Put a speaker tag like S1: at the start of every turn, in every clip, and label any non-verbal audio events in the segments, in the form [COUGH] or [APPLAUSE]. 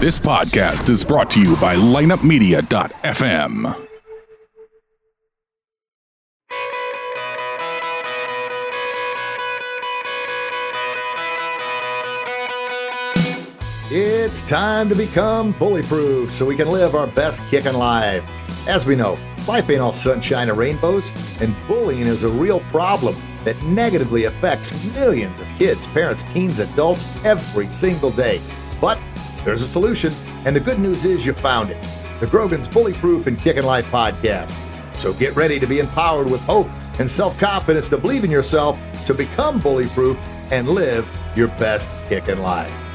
S1: This podcast is brought to you by lineupmedia.fm.
S2: It's time to become bullyproof so we can live our best kicking life. As we know, life ain't all sunshine and rainbows, and bullying is a real problem that negatively affects millions of kids, parents, teens, adults every single day. But there's a solution, and the good news is you found it the Grogan's Bullyproof and Kickin' Life podcast. So get ready to be empowered with hope and self confidence to believe in yourself, to become bullyproof, and live your best kickin' life.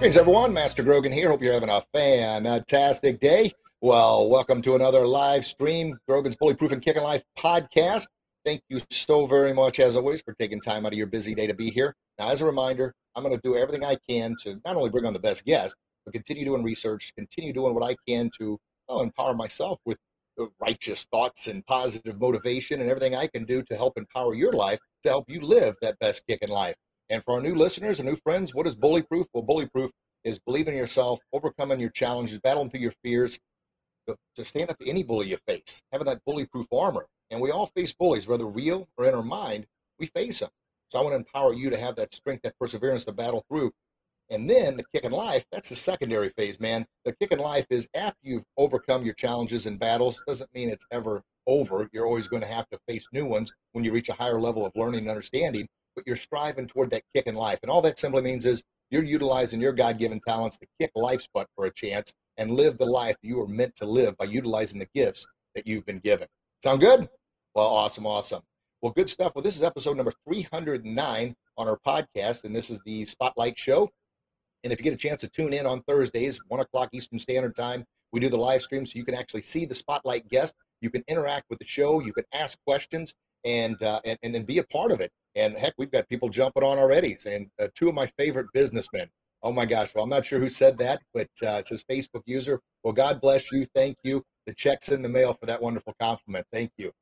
S2: Thanks, everyone. Master Grogan here. Hope you're having a fantastic day. Well, welcome to another live stream, Grogan's Bullyproof and Kicking Life podcast. Thank you so very much, as always, for taking time out of your busy day to be here. Now, as a reminder, I'm going to do everything I can to not only bring on the best guests, but continue doing research, continue doing what I can to well, empower myself with righteous thoughts and positive motivation and everything I can do to help empower your life to help you live that best kicking life. And for our new listeners and new friends, what is bullyproof? Well, bullyproof is believing in yourself, overcoming your challenges, battling through your fears, to, to stand up to any bully you face, having that bullyproof armor. And we all face bullies, whether real or in our mind, we face them. So I want to empower you to have that strength, that perseverance to battle through. And then the kick in life, that's the secondary phase, man. The kick in life is after you've overcome your challenges and battles, doesn't mean it's ever over. You're always going to have to face new ones when you reach a higher level of learning and understanding but you're striving toward that kick in life. And all that simply means is you're utilizing your God given talents to kick life's butt for a chance and live the life you are meant to live by utilizing the gifts that you've been given. Sound good? Well, awesome, awesome. Well, good stuff. Well, this is episode number 309 on our podcast, and this is the Spotlight Show. And if you get a chance to tune in on Thursdays, 1 o'clock Eastern Standard Time, we do the live stream so you can actually see the Spotlight guest. You can interact with the show, you can ask questions, and, uh, and, and, and be a part of it. And heck, we've got people jumping on already saying uh, two of my favorite businessmen. Oh my gosh. Well, I'm not sure who said that, but uh, it says Facebook user. Well, God bless you. Thank you. The check's in the mail for that wonderful compliment. Thank you.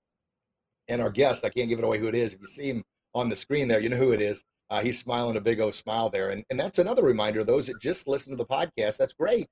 S2: And our guest, I can't give it away who it is. If you see him on the screen there, you know who it is. Uh, he's smiling a big O smile there. And, and that's another reminder, those that just listen to the podcast, that's great.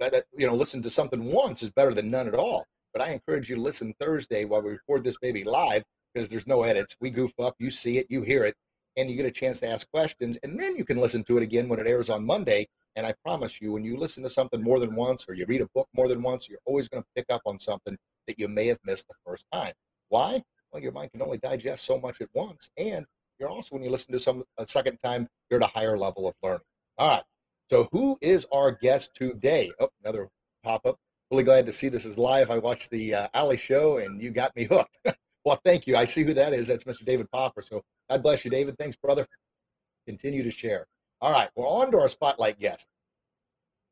S2: That, that, you know, listen to something once is better than none at all. But I encourage you to listen Thursday while we record this baby live because there's no edits. We goof up, you see it, you hear it, and you get a chance to ask questions. And then you can listen to it again when it airs on Monday. And I promise you, when you listen to something more than once or you read a book more than once, you're always going to pick up on something that you may have missed the first time. Why? Well, your mind can only digest so much at once. And you're also, when you listen to some a second time, you're at a higher level of learning. All right. So, who is our guest today? Oh, another pop up. Really glad to see this is live. I watched the uh, Ali show and you got me hooked. [LAUGHS] Well, thank you. I see who that is. That's Mr. David Popper. So God bless you, David. Thanks, brother. Continue to share. All right, we're on to our spotlight guest.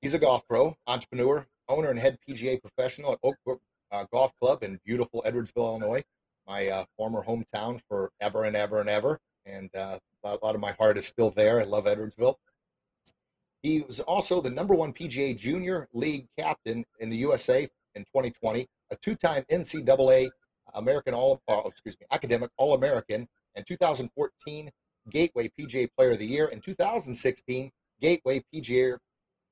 S2: He's a golf pro, entrepreneur, owner, and head PGA professional at Oak Brook uh, Golf Club in beautiful Edwardsville, Illinois, my uh, former hometown forever and ever and ever. And uh, a lot of my heart is still there. I love Edwardsville. He was also the number one PGA Junior League captain in the USA in 2020, a two-time NCAA American All, excuse me, Academic All American, and 2014 Gateway PGA Player of the Year, and 2016 Gateway PGA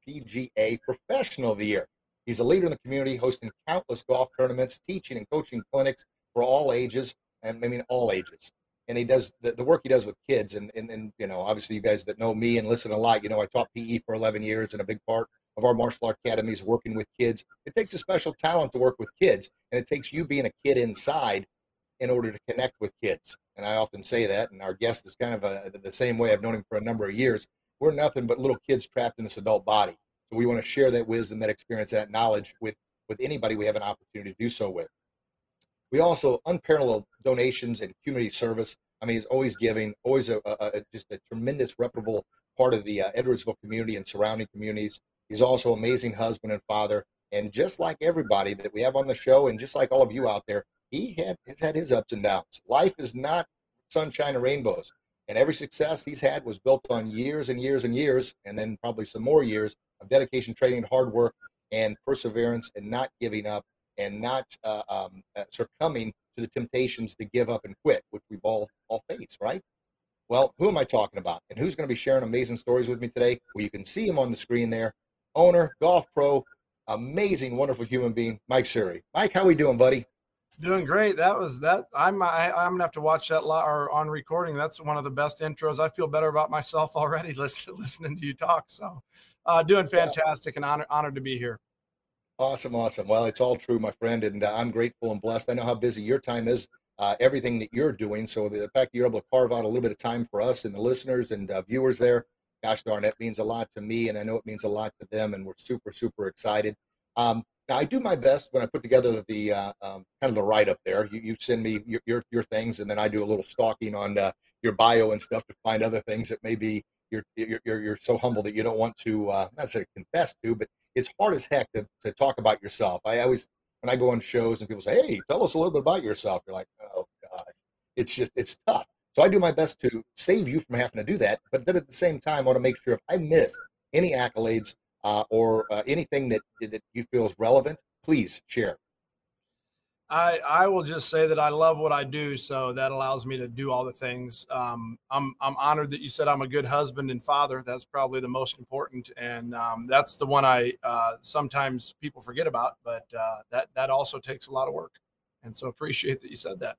S2: PGA Professional of the Year. He's a leader in the community, hosting countless golf tournaments, teaching and coaching clinics for all ages, and I mean all ages. And he does the, the work he does with kids, and, and and you know, obviously, you guys that know me and listen a lot, you know, I taught PE for 11 years, and a big part of our martial art academies working with kids. It takes a special talent to work with kids, and it takes you being a kid inside in order to connect with kids. And I often say that, and our guest is kind of a, the same way. I've known him for a number of years. We're nothing but little kids trapped in this adult body. So we want to share that wisdom, that experience, that knowledge with with anybody we have an opportunity to do so with. We also unparalleled donations and community service. I mean, he's always giving, always a, a, a just a tremendous, reputable part of the uh, Edwardsville community and surrounding communities. He's also an amazing husband and father. And just like everybody that we have on the show, and just like all of you out there, he had has had his ups and downs. Life is not sunshine and rainbows. And every success he's had was built on years and years and years, and then probably some more years of dedication, training, hard work, and perseverance and not giving up and not uh, um, uh, succumbing to the temptations to give up and quit, which we've all all faced, right? Well, who am I talking about? And who's going to be sharing amazing stories with me today? Well, you can see him on the screen there. Owner, golf pro, amazing, wonderful human being, Mike Suhre. Mike, how we doing, buddy?
S3: Doing great. That was that. I'm I, am i gonna have to watch that lot or on recording. That's one of the best intros. I feel better about myself [LAUGHS] already listening listening to you talk. So, uh, doing fantastic and honored honored to be here.
S2: Awesome, awesome. Well, it's all true, my friend, and uh, I'm grateful and blessed. I know how busy your time is, uh, everything that you're doing. So the fact that you're able to carve out a little bit of time for us and the listeners and uh, viewers there, gosh darn, it means a lot to me, and I know it means a lot to them, and we're super, super excited. Um, now, I do my best when I put together the uh, um, kind of the write up there. You, you send me your, your, your things, and then I do a little stalking on uh, your bio and stuff to find other things that maybe you're you're you're so humble that you don't want to uh, not say confess to, but it's hard as heck to, to talk about yourself. I always when I go on shows and people say, "Hey, tell us a little bit about yourself," you're like, "Oh gosh," it's just it's tough. So I do my best to save you from having to do that, but then at the same time, I want to make sure if I miss any accolades uh, or uh, anything that that you feel is relevant, please share.
S3: I I will just say that I love what I do, so that allows me to do all the things. Um, I'm I'm honored that you said I'm a good husband and father. That's probably the most important, and um, that's the one I uh, sometimes people forget about. But uh, that that also takes a lot of work, and so appreciate that you said that.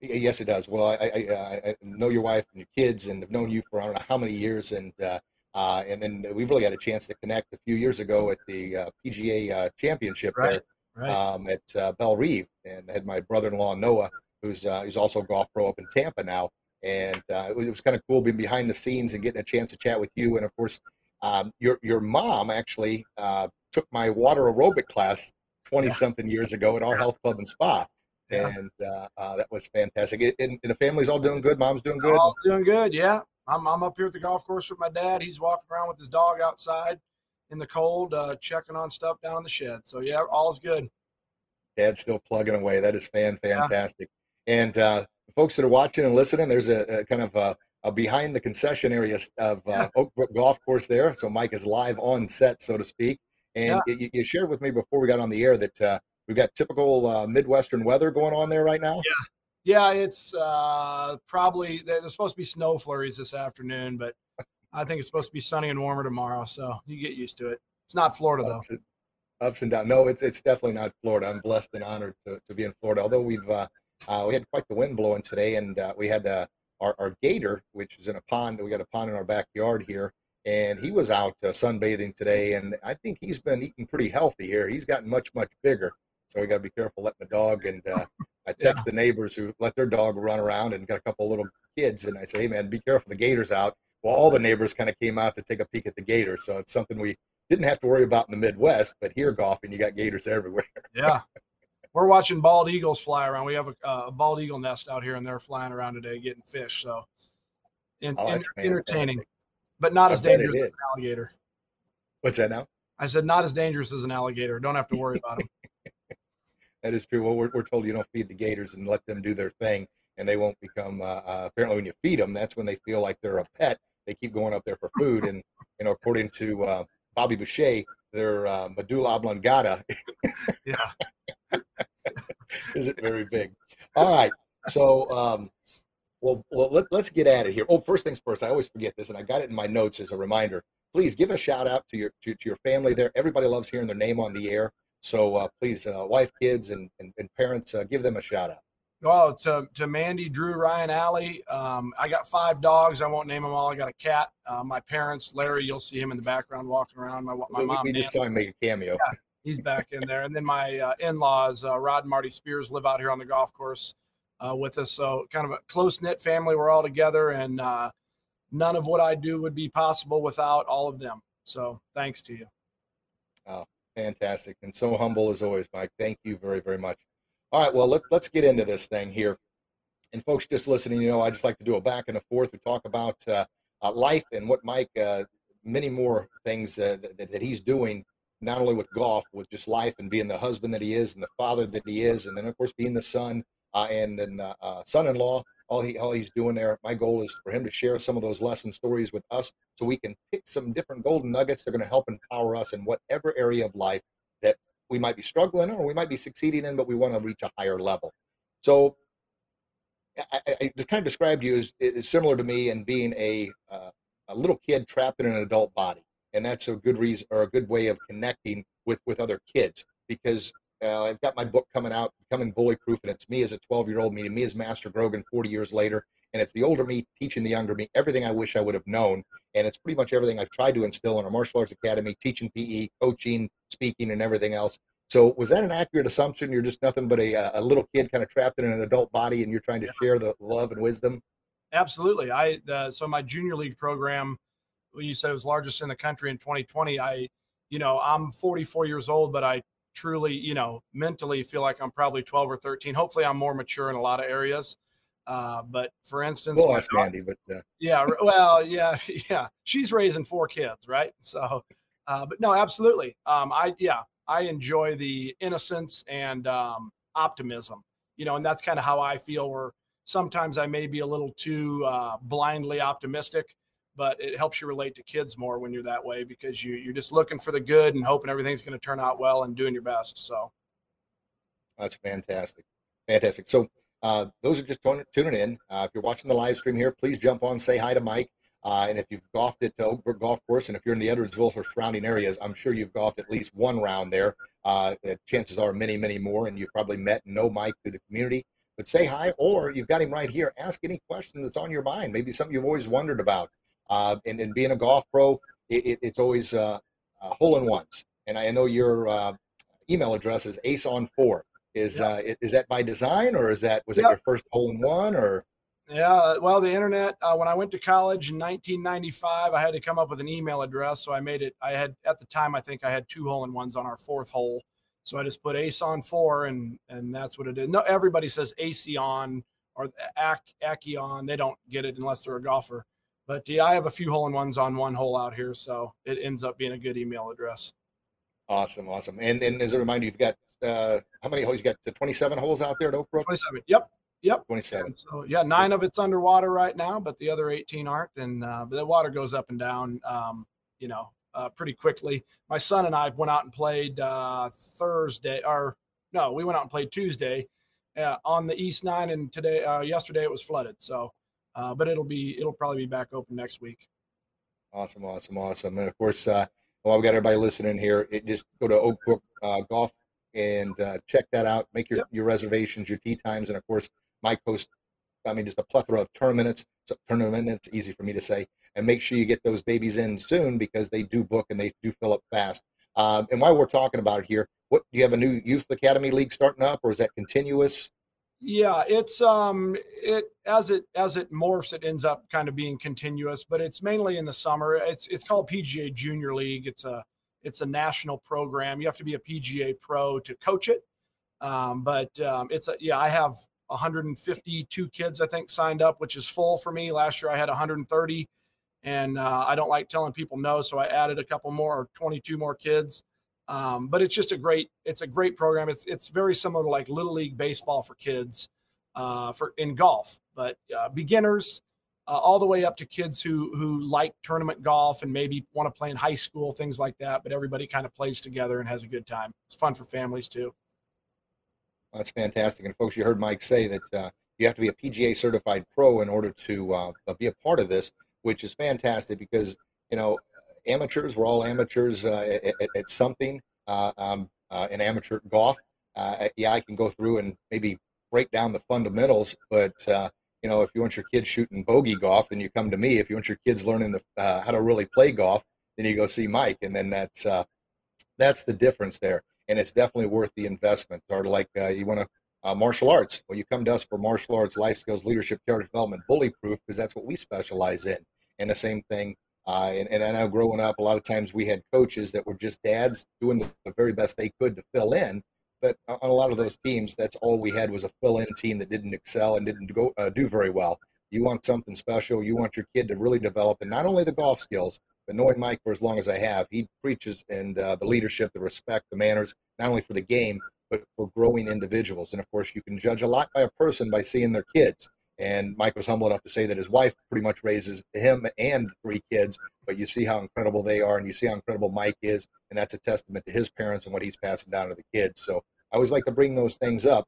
S2: Yes, it does. Well, I, I, I know your wife and your kids, and have known you for I don't know how many years, and uh, uh, and then we really had a chance to connect a few years ago at the uh, PGA uh, Championship right, there right. Um, at uh, Bellerive, and I had my brother-in-law Noah, who's uh, who's also a golf pro up in Tampa now, and uh, it was, was kind of cool being behind the scenes and getting a chance to chat with you, and of course, um, your your mom actually took my water aerobic class twenty something years ago at our health club and spa. Yeah. And that was fantastic. And, and the family's all doing good. Mom's doing good.
S3: All doing good. Yeah. I'm, I'm up here at the golf course with my dad. He's walking around with his dog outside in the cold, uh, checking on stuff down in the shed. So yeah, all's good.
S2: Dad's still plugging away. That is fan fantastic. Yeah. And uh, folks that are watching and listening, there's a, a kind of a, a, behind the concession area of uh, yeah. Oak Brook Golf Course there. So Mike is live on set, so to speak. And yeah. you, you, shared with me before we got on the air that uh, we've got typical uh, Midwestern weather going on there right now.
S3: Yeah, yeah, it's uh, probably there's supposed to be snow flurries this afternoon, but I think it's supposed to be sunny and warmer tomorrow. So you get used to it. It's not Florida though.
S2: Ups and, ups and downs. No, it's it's definitely not Florida. I'm blessed and honored to, to be in Florida. Although we've uh, uh, we had quite the wind blowing today, and uh, we had uh, our our gator, which is in a pond. We got a pond in our backyard here, and he was out uh, sunbathing today, and I think he's been eating pretty healthy here. He's gotten much much bigger, so we got to be careful letting the dog and uh, I text yeah. the neighbors who let their dog run around and got a couple little kids, and I say, "Hey, man, be careful. The gator's out." Well, all the neighbors kind of came out to take a peek at the gator, so it's something we didn't have to worry about in the Midwest. But here, golfing, you got gators everywhere. [LAUGHS]
S3: yeah, we're watching bald eagles fly around. We have a, a, bald eagle nest out here, and they're flying around today getting fish. So, in, oh, in, entertaining, but not I as dangerous as an alligator.
S2: What's that now?
S3: I said not as dangerous as an alligator. Don't have to worry about them.
S2: That is true. Well, we're, we're told you don't feed the gators and let them do their thing, and they won't become. Uh, uh, apparently, when you feed them, that's when they feel like they're a pet. They keep going up there for food, and you know, according to uh, Bobby Boucher, their uh, medulla oblongata [LAUGHS] yeah. [LAUGHS] isn't very big. All right, so um, well, well let, us get at it here. Oh, first things first. I always forget this, and I got it in my notes as a reminder. Please give a shout out to your to, to your family there. Everybody loves hearing their name on the air. So uh, please, uh, wife, kids, and, and, and parents, uh, give them a shout out.
S3: Well, to, to Mandy, Drew, Ryan, Allie, um, I got five dogs. I won't name them all. I got a cat. Uh, my parents, Larry, you'll see him in the background walking around. My, my
S2: we,
S3: mom.
S2: We just saw him make a cameo.
S3: Yeah, he's back in there. And then my uh, in laws, uh, Rod and Marty Spears, live out here on the golf course uh, with us. So kind of a close knit family. We're all together, and uh, none of what I do would be possible without all of them. So thanks to you.
S2: Oh, Fantastic. And so humble as always, Mike. Thank you very, very much. All right. Well, let, let's get into this thing here. And folks just listening, you know, I just like to do a back and a forth. We talk about uh, uh, life and what Mike, uh, many more things uh, that, that he's doing, not only with golf, with just life and being the husband that he is and the father that he is. And then, of course, being the son uh, and then uh, son in law all he all he's doing there. My goal is for him to share some of those lesson stories with us, so we can pick some different golden nuggets that are going to help empower us in whatever area of life that we might be struggling or we might be succeeding in, but we want to reach a higher level. So I, I, I kind of described you as, as, similar to me and being a uh, a little kid trapped in an adult body, and that's a good reason or a good way of connecting with with other kids because uh, I've got my book coming out, Becoming Bully Proof, and it's me as a 12 year old meeting me as Master Grogan 40 years later. And it's the older me teaching the younger me everything I wish I would have known. And it's pretty much everything I've tried to instill in our martial arts academy, teaching PE, coaching, speaking, and everything else. So, was that an accurate assumption? You're just nothing but a, a little kid kind of trapped in an adult body and you're trying to share the love and wisdom?
S3: Absolutely. I uh, So, my junior league program, you said it was largest in the country in 2020. I, you know, I'm 44 years old, but I truly, you know, mentally feel like I'm probably 12 or 13. Hopefully, I'm more mature in a lot of areas. Uh, but for instance,
S2: we'll ask Mandy, but uh...
S3: yeah, well, yeah, [LAUGHS] yeah, she's raising four kids, right? So, uh, but no, absolutely. Um, I yeah, I enjoy the innocence and um, optimism, you know, and that's kind of how I feel. Where sometimes I may be a little too uh, blindly optimistic, but it helps you relate to kids more when you're that way because you you're just looking for the good and hoping everything's going to turn out well and doing your best. So
S2: that's fantastic, fantastic. So uh, those are just tuning in. Uh, if you're watching the live stream here, please jump on, say hi to Mike. Uh, and if you've golfed at Oak Golf Course, and if you're in the Edwardsville or surrounding areas, I'm sure you've golfed at least one round there. Uh, chances are many, many more, and you've probably met and know Mike through the community. But say hi, or you've got him right here. Ask any question that's on your mind, maybe something you've always wondered about. Uh, and, and being a golf pro, it, it's always uh, uh, hole in ones. And I know your uh, email address is ace on four. Is uh, is that by design or is that was yep. it your first hole in one or?
S3: Yeah, well, the internet. Uh, when I went to college in 1995, I had to come up with an email address, so I made it. I had at the time, I think I had two hole in ones on our fourth hole, so I just put ace on four, and and that's what it is. No, everybody says ace on or Aki on. They don't get it unless they're a golfer. But yeah, I have a few hole in ones on one hole out here, so it ends up being a good email address.
S2: Awesome, awesome. And and as a reminder, you've got uh, how many holes? You got the 27 holes out there at Oak Brook?
S3: 27. Yep. Yep.
S2: 27.
S3: So yeah, nine of it's underwater right now, but the other 18 aren't. And uh, but the water goes up and down, um, you know, uh, pretty quickly. My son and I went out and played uh, Thursday, or no, we went out and played Tuesday uh, on the East Nine, and today, uh, yesterday it was flooded. So uh, but it'll be it'll probably be back open next week.
S2: Awesome, awesome, awesome. And of course, uh, well, we've got everybody listening here. It, just go to Oak Brook uh, Golf and uh, check that out. Make your, yep. your reservations, your tee times, and of course, Mike posts. I mean, just a plethora of tournaments. So tournament, easy for me to say. And make sure you get those babies in soon because they do book and they do fill up fast. Um, and while we're talking about it here, what do you have a new youth academy league starting up, or is that continuous?
S3: Yeah, it's um it as it as it morphs, it ends up kind of being continuous, but it's mainly in the summer. It's it's called PGA Junior League. It's a it's a national program. You have to be a PGA pro to coach it. Um, but um, it's a, yeah, I have 152 kids I think signed up, which is full for me. Last year I had 130, and uh, I don't like telling people no, so I added a couple more, or 22 more kids. Um, but it's just a great it's a great program. It's it's very similar to like little league baseball for kids uh, for in golf, but uh, beginners uh, all the way up to kids who who like tournament golf and maybe want to play in high school things like that. But everybody kind of plays together and has a good time. It's fun for families too.
S2: That's fantastic. And folks, you heard Mike say that uh, you have to be a PGA certified pro in order to uh, be a part of this, which is fantastic because you know amateurs. We're all amateurs uh, at, at, something uh, um, uh, in amateur golf. Uh, yeah, I can go through and maybe break down the fundamentals, but uh, you know, if you want your kids shooting bogey golf, then you come to me. If you want your kids learning the, uh, how to really play golf, then you go see Mike, and then that's that's the difference there. And it's definitely worth the investment. Or like you want to uh, martial arts. Well, you come to us for martial arts, life skills, leadership, character development, bully proof, because that's what we specialize in. And the same thing uh, and, and I know growing up, a lot of times we had coaches that were just dads doing the, the very best they could to fill in. But on a lot of those teams, that's all we had was a fill-in team that didn't excel and didn't go uh, do very well. You want something special. You want your kid to really develop, and not only the golf skills, but knowing Mike for as long as I have, he preaches and uh, the leadership, the respect, the manners, not only for the game, but for growing individuals. And of course, you can judge a lot by a person by seeing their kids. And Mike was humble enough to say that his wife pretty much raises him and three kids, but you see how incredible they are and you see how incredible Mike is. And that's a testament to his parents and what he's passing down to the kids. So I always like to bring those things up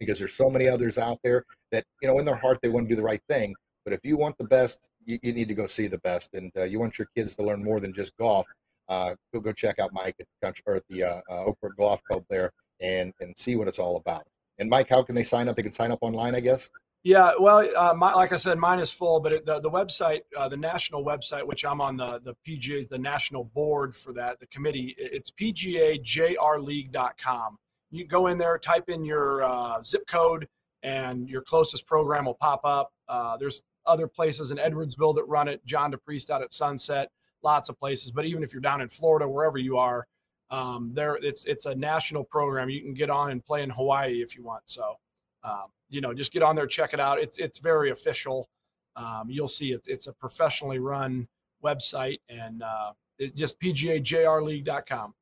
S2: because there's so many others out there that, you know, in their heart, they want to do the right thing. But if you want the best, you, you need to go see the best. And uh, you want your kids to learn more than just golf. Uh, go go check out Mike at, country, or at the uh, uh, Oak Golf Club there and and see what it's all about. And Mike, how can they sign up? They can sign up online, I guess.
S3: Yeah, well, uh, my, like I said, mine is full, but it, the, the website, uh, the national website, which I'm on the the PGA, the national board for that, the committee, it's pgajrleague.com. You go in there, type in your uh, zip code, and your closest program will pop up. Uh, there's other places in Edwardsville that run it. John DePriest out at Sunset, lots of places. But even if you're down in Florida, wherever you are, um, there it's it's a national program. You can get on and play in Hawaii if you want. So. Um, you know, just get on there, check it out. It's it's very official. Um, you'll see it, it's a professionally run website and uh, it just pgajrleague.com.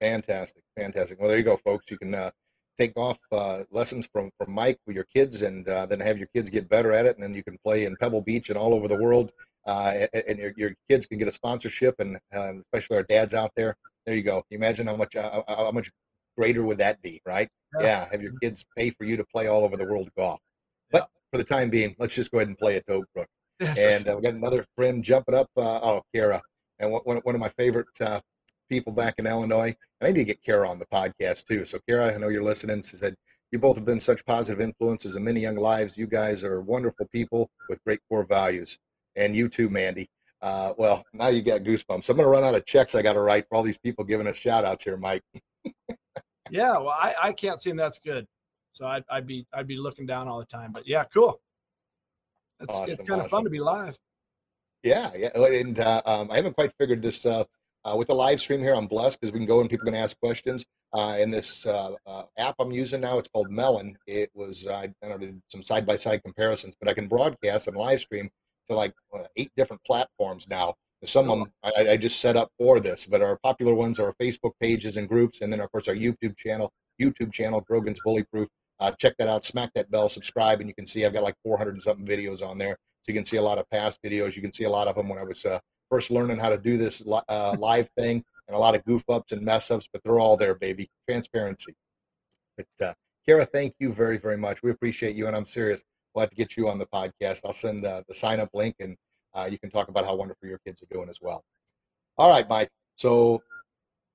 S2: Fantastic, fantastic. Well, there you go, folks. You can uh, take off uh, lessons from from Mike with your kids, and uh, then have your kids get better at it, and then you can play in Pebble Beach and all over the world. Uh, and your, your kids can get a sponsorship, and especially our dads out there. There you go. you imagine how much uh, how much greater would that be, right? Yeah. yeah. have your kids pay for you to play all over the world golf. But for the time being, let's just go ahead and play at Oak Brook. and uh, we got another friend jumping up. Uh, oh, Kara, and one, one of my favorite uh, people back in Illinois. And I need to get Kara on the podcast too. So, Kara, I know you're listening. She said, You both have been such positive influences in many young lives. You guys are wonderful people with great core values. And you too, Mandy. Uh, well, now you got goosebumps. I'm going to run out of checks I got to write for all these people giving us shout outs here, Mike. [LAUGHS]
S3: yeah, well, I, I can't see him. That's good. So I'd, I'd be I'd be looking down all the time. But yeah, cool. It's awesome, it's kind of fun to be live.
S2: Yeah, yeah, and uh, um, I haven't quite figured this uh, uh, with the live stream here. I'm blessed because we can go and people can ask questions. Uh, and this uh, uh, app I'm using now, it's called Melon. It was I don't know some side by side comparisons, but I can broadcast and live stream to like eight different platforms now. Some of them I, I, just set up for this, but our popular ones are Facebook pages and groups, and then of course our YouTube channel, YouTube channel, Grogan's Bully Proof. Uh, check that out. Smack that bell, subscribe, and you can see I've got like 400 and something videos on there. So you can see a lot of past videos. You can see a lot of them when I was uh, first learning how to do this uh, live thing, and a lot of goof ups and mess ups, but they're all there, baby. Transparency. But uh, Kara, thank you very, very much. We appreciate you, and I'm serious. We'll have to get you on the podcast. I'll send uh, the sign up link and uh, you can talk about how wonderful your kids are doing as well. All right, Mike. So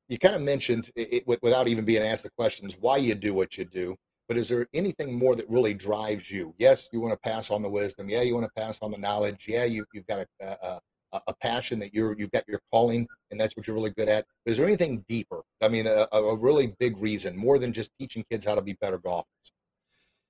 S2: you kind of mentioned it, it, without even being asked the questions why you do what you do. But is there anything more that really drives you? Yes, you want to pass on the wisdom. Yeah, you want to pass on the knowledge. Yeah, you, you've got a, a, a passion that you're you've got your calling, and that's what you're really good at. But is there anything deeper? I mean, a, a really big reason, more than just teaching kids how to be better golfers.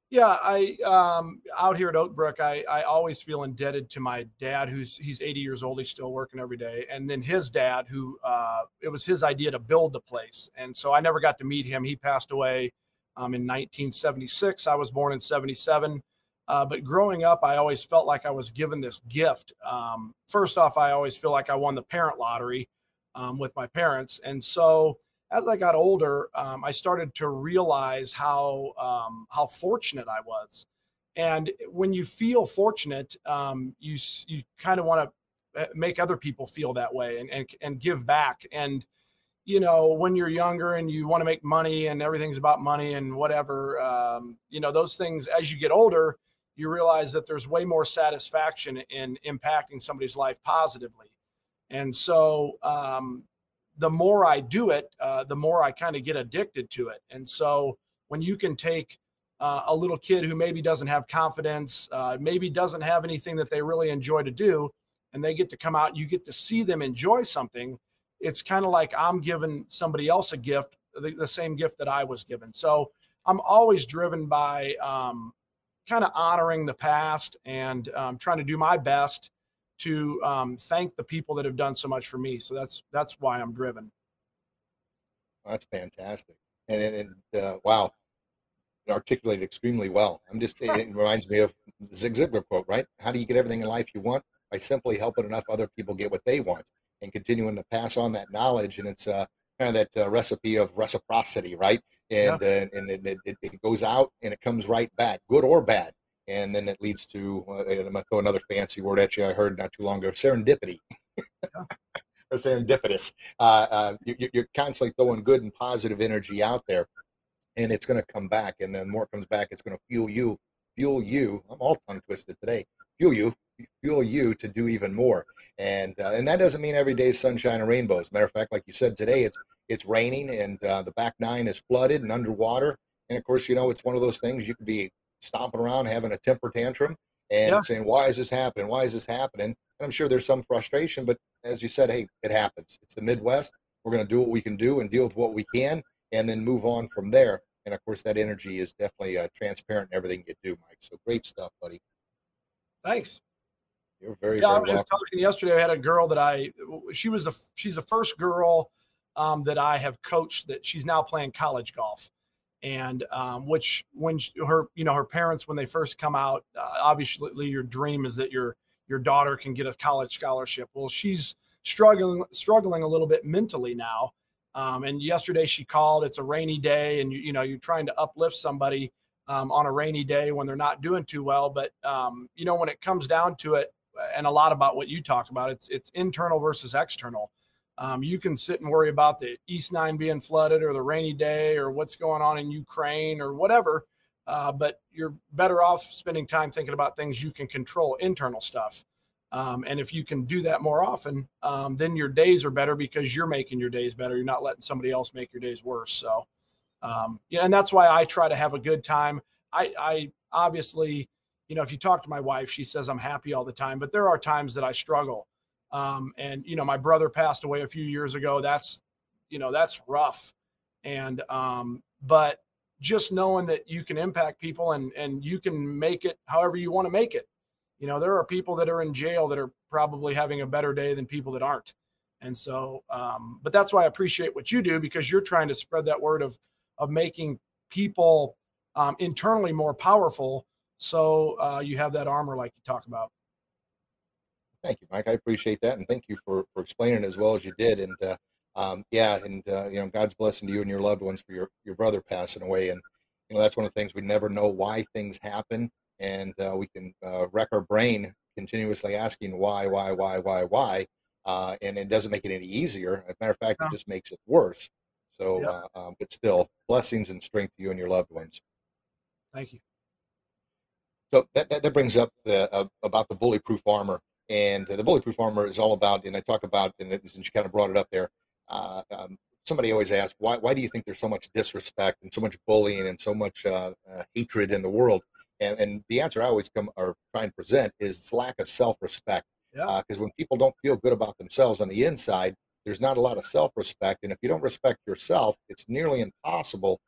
S3: Yeah, I um, out here at Oak Brook, I, I always feel indebted to my dad, who's he's 80 years old, he's still working every day, and then his dad, who uh, it was his idea to build the place, and so I never got to meet him. He passed away um, in 1976. I was born in 77. Uh, but growing up, I always felt like I was given this gift. Um, first off, I always feel like I won the parent lottery um, with my parents, and so as I got older, um, I started to realize how um, how fortunate I was. And when you feel fortunate, um, you you kind of want to eh, make other people feel that way and, and and give back. And you know, when you're younger and you want to make money and everything's about money and whatever, um, you know, those things. As you get older, you realize that there's way more satisfaction in impacting somebody's life positively. And so, um, the more I do it, uh, the more I kind of get addicted to it. And so when you can take uh, a little kid who maybe doesn't have confidence, uh, maybe doesn't have anything that they really enjoy to do, and they get to come out, you get to see them enjoy something. It's kind of like I'm giving somebody else a gift, the, the, same gift that I was given. So I'm always driven by um, kind of honoring the past and um, trying to do my best to um, thank the people that have done so much for me. So that's that's why I'm driven.
S2: That's fantastic, and and, and uh, wow, articulated extremely well. I'm just it reminds me of Zig Ziglar quote, right? How do you get everything in life you want? By simply helping enough other people get what they want and continuing to pass on that knowledge. And it's uh, kind of that uh, recipe of reciprocity, right? And yeah. uh, and it, it, it goes out and it comes right back, good or bad. And then it leads to uh, I'm going to throw another fancy word at you. I heard not too long ago serendipity. [LAUGHS] or serendipitous. Uh, uh, you, you're constantly throwing good and positive energy out there, and it's going to come back. And then more comes back, it's going to fuel you, fuel you. I'm all tongue twisted today. Fuel you, fuel you to do even more. And uh, and that doesn't mean every day is sunshine and rainbows. Matter of fact, like you said today, it's it's raining and uh, the back nine is flooded and underwater. And of course, you know it's one of those things you could be stomping around having a temper tantrum and yeah. saying, "Why is this happening? Why is this happening?" And I'm sure there's some frustration, but as you said, hey, it happens. It's the Midwest. We're going to do what we can do and deal with what we can, and then move on from there. And of course, that energy is definitely uh, transparent in everything you do, Mike. So great stuff, buddy.
S3: Thanks.
S2: You're very.
S3: Yeah,
S2: very
S3: I was just talking yesterday. I had a girl that I. She was the. She's the first girl um, that I have coached. That she's now playing college golf and um, which when her you know her parents when they first come out uh, obviously your dream is that your your daughter can get a college scholarship. Well she's struggling struggling a little bit mentally now um, and yesterday she called it's a rainy day and you, you know you're trying to uplift somebody um, on a rainy day when they're not doing too well but um, you know when it comes down to it and a lot about what you talk about it's it's internal versus external um, you can sit and worry about the East Nine being flooded or the rainy day or what's going on in Ukraine or whatever. Uh, but you're better off spending time thinking about things you can control, internal stuff. Um, and if you can do that more often, um, then your days are better because you're making your days better. You're not letting somebody else make your days worse. So, um, yeah, and that's why I try to have a good time. I, I obviously, you know, if you talk to my wife, she says I'm happy all the time, but there are times that I struggle. Um, and you know, my brother passed away a few years ago. That's you know, that's rough. And um, but just knowing that you can impact people and and you can make it however you want to make it. You know, there are people that are in jail that are probably having a better day than people that aren't. And so, um, but that's why I appreciate what you do because you're trying to spread that word of of making people um, internally more powerful. So uh, you have that armor, like you talk about.
S2: Thank you, Mike. I appreciate that, and thank you for for explaining as well as you did. And uh, um, yeah, and uh, you know, God's blessing to you and your loved ones for your your brother passing away. And you know, that's one of the things we never know why things happen, and uh, we can uh, wreck our brain continuously asking why, why, why, why, why, uh, and it doesn't make it any easier. As a matter of fact, it just makes it worse. So, yeah. Uh, um, but still, blessings and strength to you and your loved ones.
S3: Thank you.
S2: So that, that, that brings up the, uh, about the bullyproof armor and the bulletproof armor is all about, and I talk about, and since you kind of brought it up there, uh, um, somebody always asks, why, why do you think there's so much disrespect and so much bullying and so much uh, uh, hatred in the world? And, and the answer I always come or try and present is lack of self-respect. Because yeah. Uh, when people don't feel good about themselves on the inside, there's not a lot of self-respect. And if you don't respect yourself, it's nearly impossible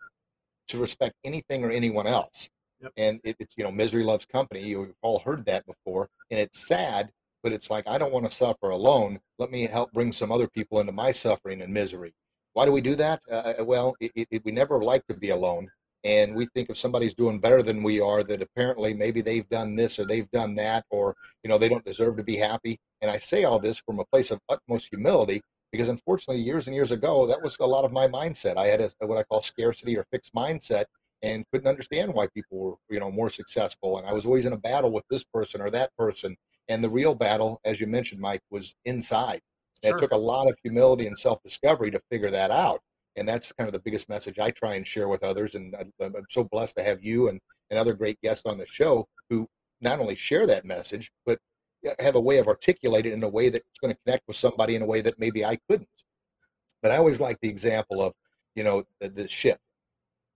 S2: to respect anything or anyone else. Yep. And it, it's, you know, misery loves company. You've all heard that before. And it's sad but it's like I don't want to suffer alone. Let me help bring some other people into my suffering and misery. Why do we do that? Uh, uh well, it, it, we never like to be alone, and we think if somebody's doing better than we are, that apparently maybe they've done this or they've done that, or you know they don't deserve to be happy. And I say all this from a place of utmost humility because unfortunately, years and years ago, that was a lot of my mindset. I had a, what I call scarcity or fixed mindset, and couldn't understand why people were you know more successful and i was always in a battle with this person or that person and the real battle, as you mentioned, Mike, was inside. Sure. It took a lot of humility and self discovery to figure that out. And that's kind of the biggest message I try and share with others. And I'm so blessed to have you and, and other great guests on the show who not only share that message, but uh, have a way of articulating it in a way that's going to connect with somebody in a way that maybe I couldn't. But I always like the example of, you know, the, the ship.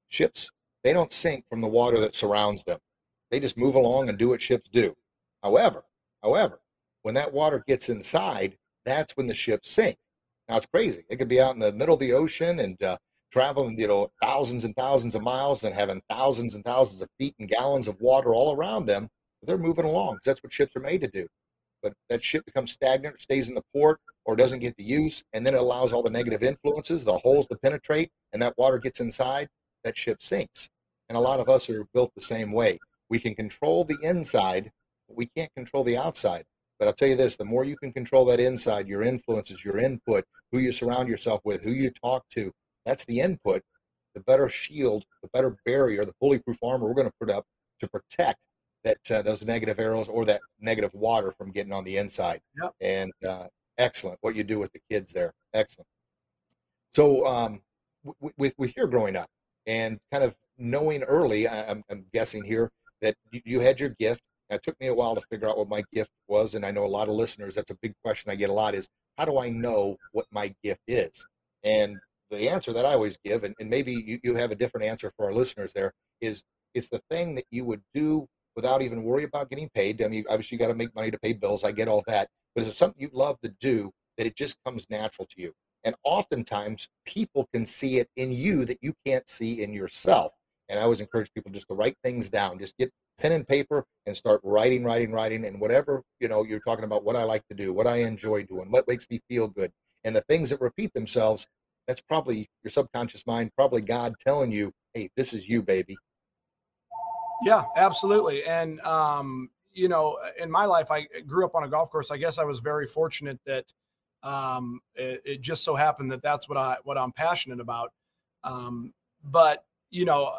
S2: Ships, they don't sink from the water that surrounds them. They just move along and do what ships do. However, However, when that water gets inside, that's when the ships sink. Now it's crazy. It could be out in the middle of the ocean and uh, traveling, you know, thousands and thousands of miles and having thousands and thousands of feet and gallons of water all around them. They're moving along because that's what ships are made to do. But that ship becomes stagnant, stays in the port, or doesn't get the use, and then it allows all the negative influences, the holes to penetrate, and that water gets inside. That ship sinks. And a lot of us are built the same way. We can control the inside we can't control the outside. But I'll tell you this the more you can control that inside, your influences, your input, who you surround yourself with, who you talk to, that's the input. The better shield, the better barrier, the bulletproof armor we're going to put up to protect that uh, those negative arrows or that negative water from getting on the inside.
S3: Yep.
S2: And uh, excellent what you do with the kids there. Excellent. So um, w- with with your growing up and kind of knowing early, I- I'm, I'm guessing here that you, you had your gift. It took me a while to figure out what my gift was, and I know a lot of listeners. That's a big question I get a lot: is how do I know what my gift is? And the answer that I always give, and, and maybe you, you have a different answer for our listeners there, is it's the thing that you would do without even worry about getting paid. I mean, obviously you got to make money to pay bills. I get all that, but is it something you love to do that it just comes natural to you? And oftentimes people can see it in you that you can't see in yourself. And I always encourage people just to write things down. Just get pen and paper and start writing, writing, writing. And whatever, you know, you're talking about what I like to do, what I enjoy doing, what makes me feel good. And the things that repeat themselves, that's probably your subconscious mind, probably God telling you, hey, this is you, baby.
S3: Yeah, absolutely. And um, you know, in my life, I grew up on a golf course. I guess I was very fortunate that um, it, it just so happened that that's what I what I'm passionate about. Um, but you know,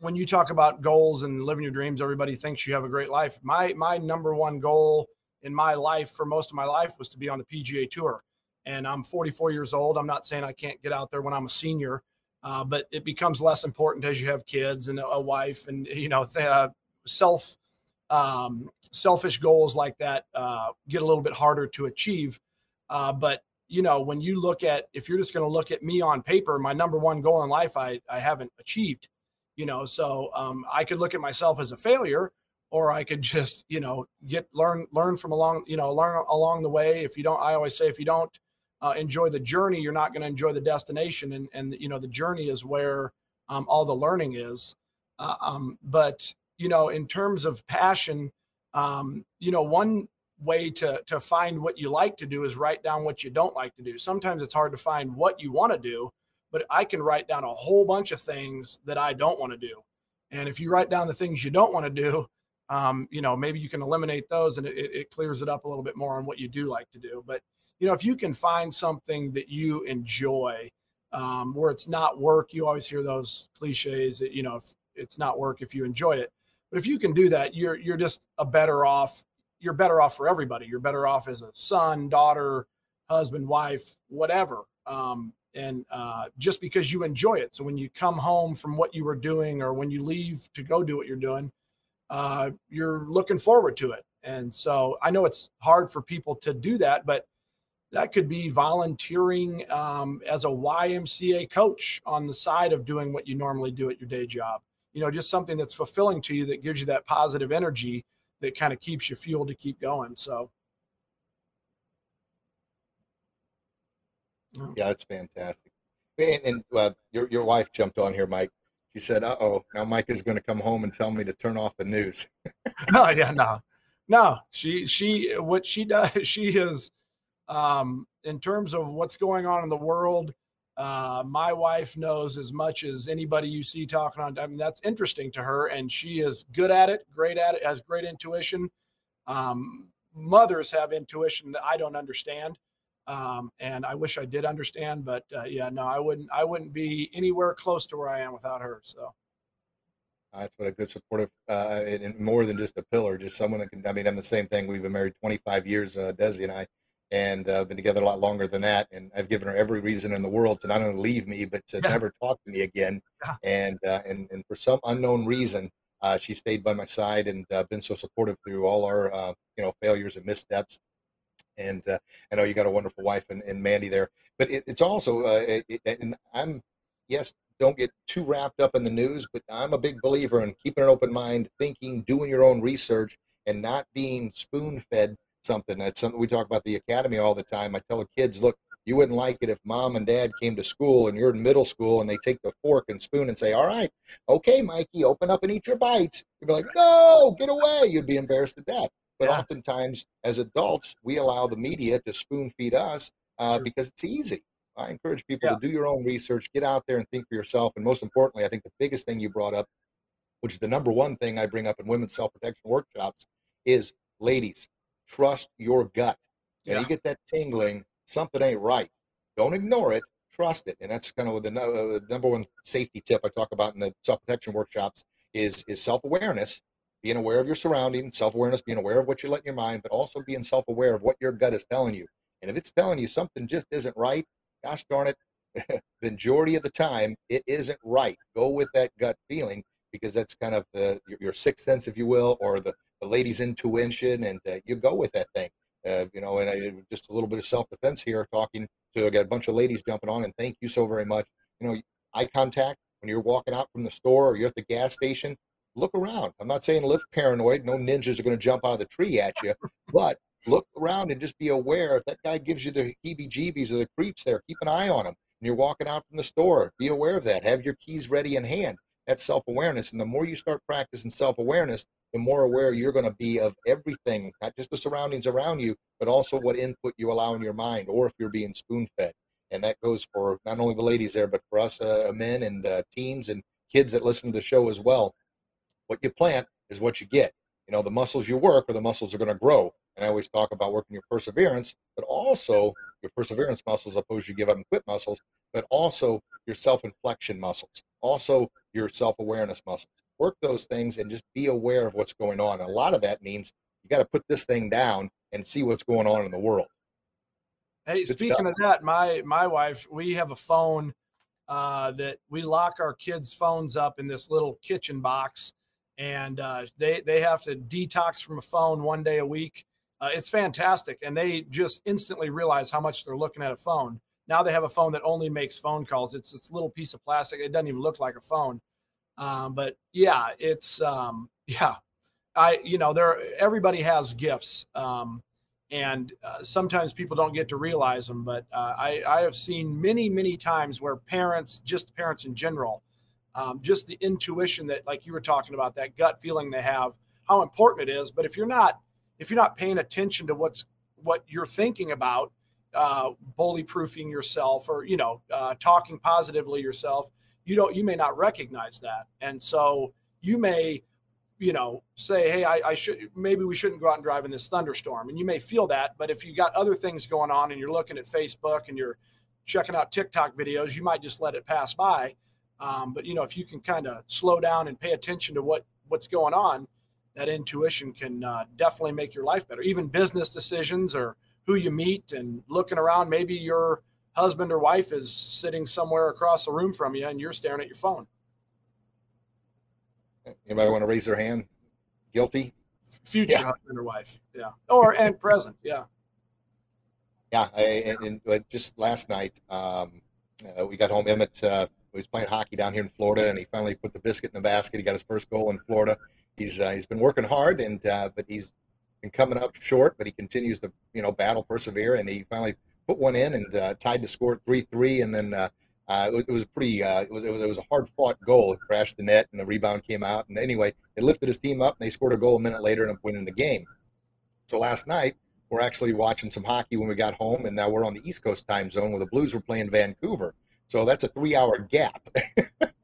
S3: when you talk about goals and living your dreams, everybody thinks you have a great life. My my number one goal in my life for most of my life was to be on the PGA Tour, and I'm 44 years old. I'm not saying I can't get out there when I'm a senior, uh, but it becomes less important as you have kids and a wife, and you know, uh, self um, selfish goals like that uh, get a little bit harder to achieve. Uh, but you know, when you look at if you're just going to look at me on paper, my number one goal in life, I I haven't achieved. You know, so um, I could look at myself as a failure, or I could just you know get learn learn from along you know learn along the way. If you don't, I always say if you don't uh, enjoy the journey, you're not going to enjoy the destination, and and you know the journey is where um, all the learning is. Uh, um, but you know, in terms of passion, um, you know, one way to to find what you like to do is write down what you don't like to do. Sometimes it's hard to find what you want to do, but I can write down a whole bunch of things that I don't want to do. And if you write down the things you don't want to do, um, you know, maybe you can eliminate those and it, it clears it up a little bit more on what you do like to do. But, you know, if you can find something that you enjoy, um, where it's not work, you always hear those cliches that, you know, if it's not work if you enjoy it. But if you can do that, you're you're just a better off. You're better off for everybody. You're better off as a son, daughter, husband, wife, whatever. Um, and uh, just because you enjoy it. So when you come home from what you were doing, or when you leave to go do what you're doing, uh, you're looking forward to it. And so I know it's hard for people to do that, but that could be volunteering um, as a YMCA coach on the side of doing what you normally do at your day job you know, just something that's fulfilling to you that gives you that positive energy that kind of keeps you fueled to keep going. So,
S2: yeah, that's fantastic. And, and uh, your your wife jumped on here, Mike. She said, "Uh oh, now Mike is going to come home and tell me to turn off the news." [LAUGHS]
S3: oh yeah, no, no. She she what she does [LAUGHS] she is um, in terms of what's going on in the world uh, my wife knows as much as anybody you see talking on. I mean, that's interesting to her, and she is good at it, great at it, has great intuition. Um, mothers have intuition that I don't understand, um, and I wish I did understand. But uh, yeah, no, I wouldn't. I wouldn't be anywhere close to where I am without her. So.
S2: That's what a good supportive, uh, and more than just a pillar, just someone that can. I mean, I'm the same thing. We've been married 25 years, uh, Desi and I, and uh, been together a lot longer than that. And I've given her every reason in the world to not only leave me, but to yeah. never talk to me again. Yeah. And, uh, and and for some unknown reason, uh, she stayed by my side and uh, been so supportive through all our uh, you know failures and missteps. And uh, I know you got a wonderful wife and, and Mandy there, but it, it's also it, and I'm yes. Don't get too wrapped up in the news, but I'm a big believer in keeping an open mind, thinking, doing your own research, and not being spoon fed something. That's something we talk about the academy all the time. I tell the kids, look, you wouldn't like it if mom and dad came to school and you're in middle school and they take the fork and spoon and say, all right, okay, Mikey, open up and eat your bites. You'd be like, no, get away. You'd be embarrassed to death. But yeah. oftentimes, as adults, we allow the media to spoon feed us uh, because it's easy. I encourage people yeah. to do your own research, get out there and think for yourself. And most importantly, I think the biggest thing you brought up, which is the number one thing I bring up in women's self protection workshops, is ladies, trust your gut. Yeah. you get that tingling, something ain't right. Don't ignore it. Trust it. And that's kind of the, uh, the number one safety tip I talk about in the self protection workshops is is self awareness. Being aware of your surroundings, self awareness, being aware of what you're letting your mind, but also being self aware of what your gut is telling you. And if it's telling you something just isn't right, gosh darn it, [LAUGHS] the majority of the time it isn't right. Go with that gut feeling because that's kind of the your, your sixth sense, if you will, or the, the lady's intuition, and uh, you go with that thing. Uh, you know, and I, just a little bit of self defense here, talking to I got a bunch of ladies jumping on, and thank you so very much. You know, eye contact when you're walking out from the store or you're at the gas station. Look around. I'm not saying live paranoid. No ninjas are going to jump out of the tree at you, but look around and just be aware if that guy gives you the heebie-jeebies or the creeps there. Keep an eye on him. And you're walking out from the store. Be aware of that. Have your keys ready in hand. That's self-awareness. And the more you start practicing self-awareness, the more aware you're going to be of everything, not just the surroundings around you, but also what input you allow in your mind, or if you're being spoon-fed. And that goes for not only the ladies there, but for us uh, men and uh, teens and kids that listen to the show as well. What you plant is what you get. You know, the muscles you work or the muscles are going to grow. And I always talk about working your perseverance, but also your perseverance muscles, opposed to give up and quit muscles, but also your self-inflection muscles, also your self-awareness muscles work those things and just be aware of what's going on. And a lot of that means you got to put this thing down and see what's going on in the world.
S3: Hey, Good speaking stuff. of that, my my wife, we have a phone uh, that we lock our kids' phones up in this little kitchen box, and uh, they they have to detox from a phone one day a week. Uh, it's fantastic, and they just instantly realize how much they're looking at a phone. Now they have a phone that only makes phone calls. It's this little piece of plastic. It doesn't even look like a phone, um, but yeah, it's um, [LAUGHS] yeah, I you know there everybody has gifts, um, and uh, sometimes people don't get to realize them. But uh, I I have seen many many times where parents, just parents in general, um, just the intuition that like you were talking about that gut feeling they have, how important it is. But if you're not if you're not paying attention to what's what you're thinking about uh, bully proofing yourself or you know uh, talking positively yourself you don't you may not recognize that. And so you may you know say hey I, I, should maybe we shouldn't go out and drive in this thunderstorm. And you may feel that but if you got other things going on and you're looking at facebook and you're checking out tiktok videos you might just let it pass by um, but you know if you can kind of slow down and pay attention to what what's going on that intuition can uh, definitely make your life better even business decisions or who you meet and looking around maybe you're husband or wife is sitting somewhere across the room from you and you're staring at your phone.
S2: Anybody want to raise their hand? Guilty?
S3: Future yeah. husband or wife. Yeah. Or and present. Yeah.
S2: Yeah. I, and, and, just last night, um, uh, we got home. Emmett uh, was playing hockey down here in Florida, and he finally put the biscuit in the basket. He got his first goal in Florida. He's uh, he's been working hard, and uh, but he's been coming up short. But he continues to you know battle, persevere, and he finally put one in and uh, tied the score three three, and then uh, uh, it, was, pretty uh, it was, it was a hard fought goal. It crashed the net, and the rebound came out. And anyway, it lifted his team up, and they scored a goal a minute later and winning the game. So last night we're actually watching some hockey when we got home, and now we're on the East Coast time zone where the Blues were playing Vancouver. So that's a three hour gap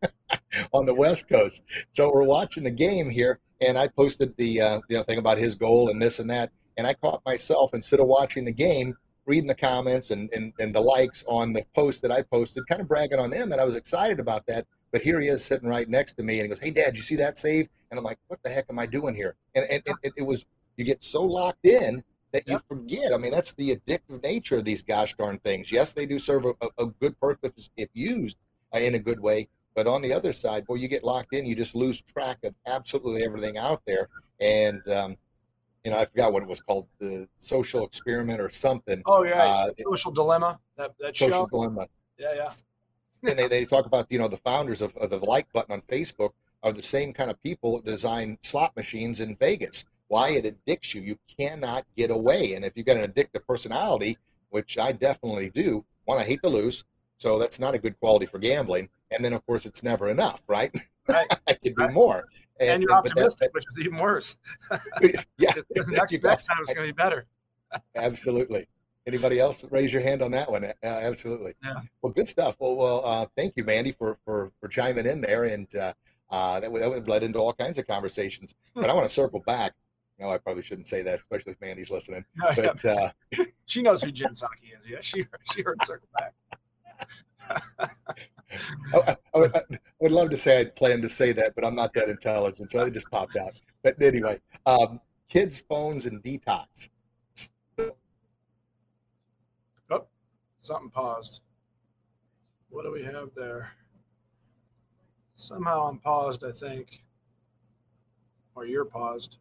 S2: [LAUGHS] on the West Coast. So we're watching the game here, and I posted the uh, you know, thing about his goal and this and that, and I caught myself instead of watching the game reading the comments and, and, and the likes on the post that I posted, kind of bragging on them. And I was excited about that. But here he is sitting right next to me and he goes, Hey, Dad, you see that save? And I'm like, What the heck am I doing here? And, and, and it was, you get so locked in that you forget. I mean, that's the addictive nature of these gosh darn things. Yes, they do serve a, a good purpose if used uh, in a good way. But on the other side, boy, you get locked in, you just lose track of absolutely everything out there. And um, you know, I forgot what it was called, the social experiment or something.
S3: Oh yeah, uh, social dilemma. That that
S2: social
S3: show?
S2: dilemma.
S3: Yeah, yeah.
S2: and they, they talk about you know the founders of, of the like button on Facebook are the same kind of people that design slot machines in Vegas. Why it addicts you, you cannot get away. And if you've got an addictive personality, which I definitely do, one I hate to lose, so that's not a good quality for gambling. And then of course it's never enough, right? Right. [LAUGHS] I could do right. more.
S3: And, and you're and, optimistic, which is even worse. [LAUGHS]
S2: yeah. [LAUGHS]
S3: the next, next time it's going to be better.
S2: absolutely. Anybody else raise your hand on that one? Uh, absolutely. Yeah. Well, good stuff. Well, well, uh, thank you, Mandy, for for for chiming in there, and uh, uh, that that led into all kinds of conversations. But I want to circle back. No, I probably shouldn't say that, especially if Mandy's listening. [LAUGHS] No, but yeah.
S3: uh, [LAUGHS] she knows who Jen Psaki is. Yeah, she she heard circle back. [LAUGHS]
S2: I, oh, oh, would love to say I'd planned to say that, but I'm not that intelligent, so it just popped out. But anyway, um, kids, phones, and detox.
S3: Oh, something paused. What do we have there? Somehow I'm paused, I think. Or you're paused.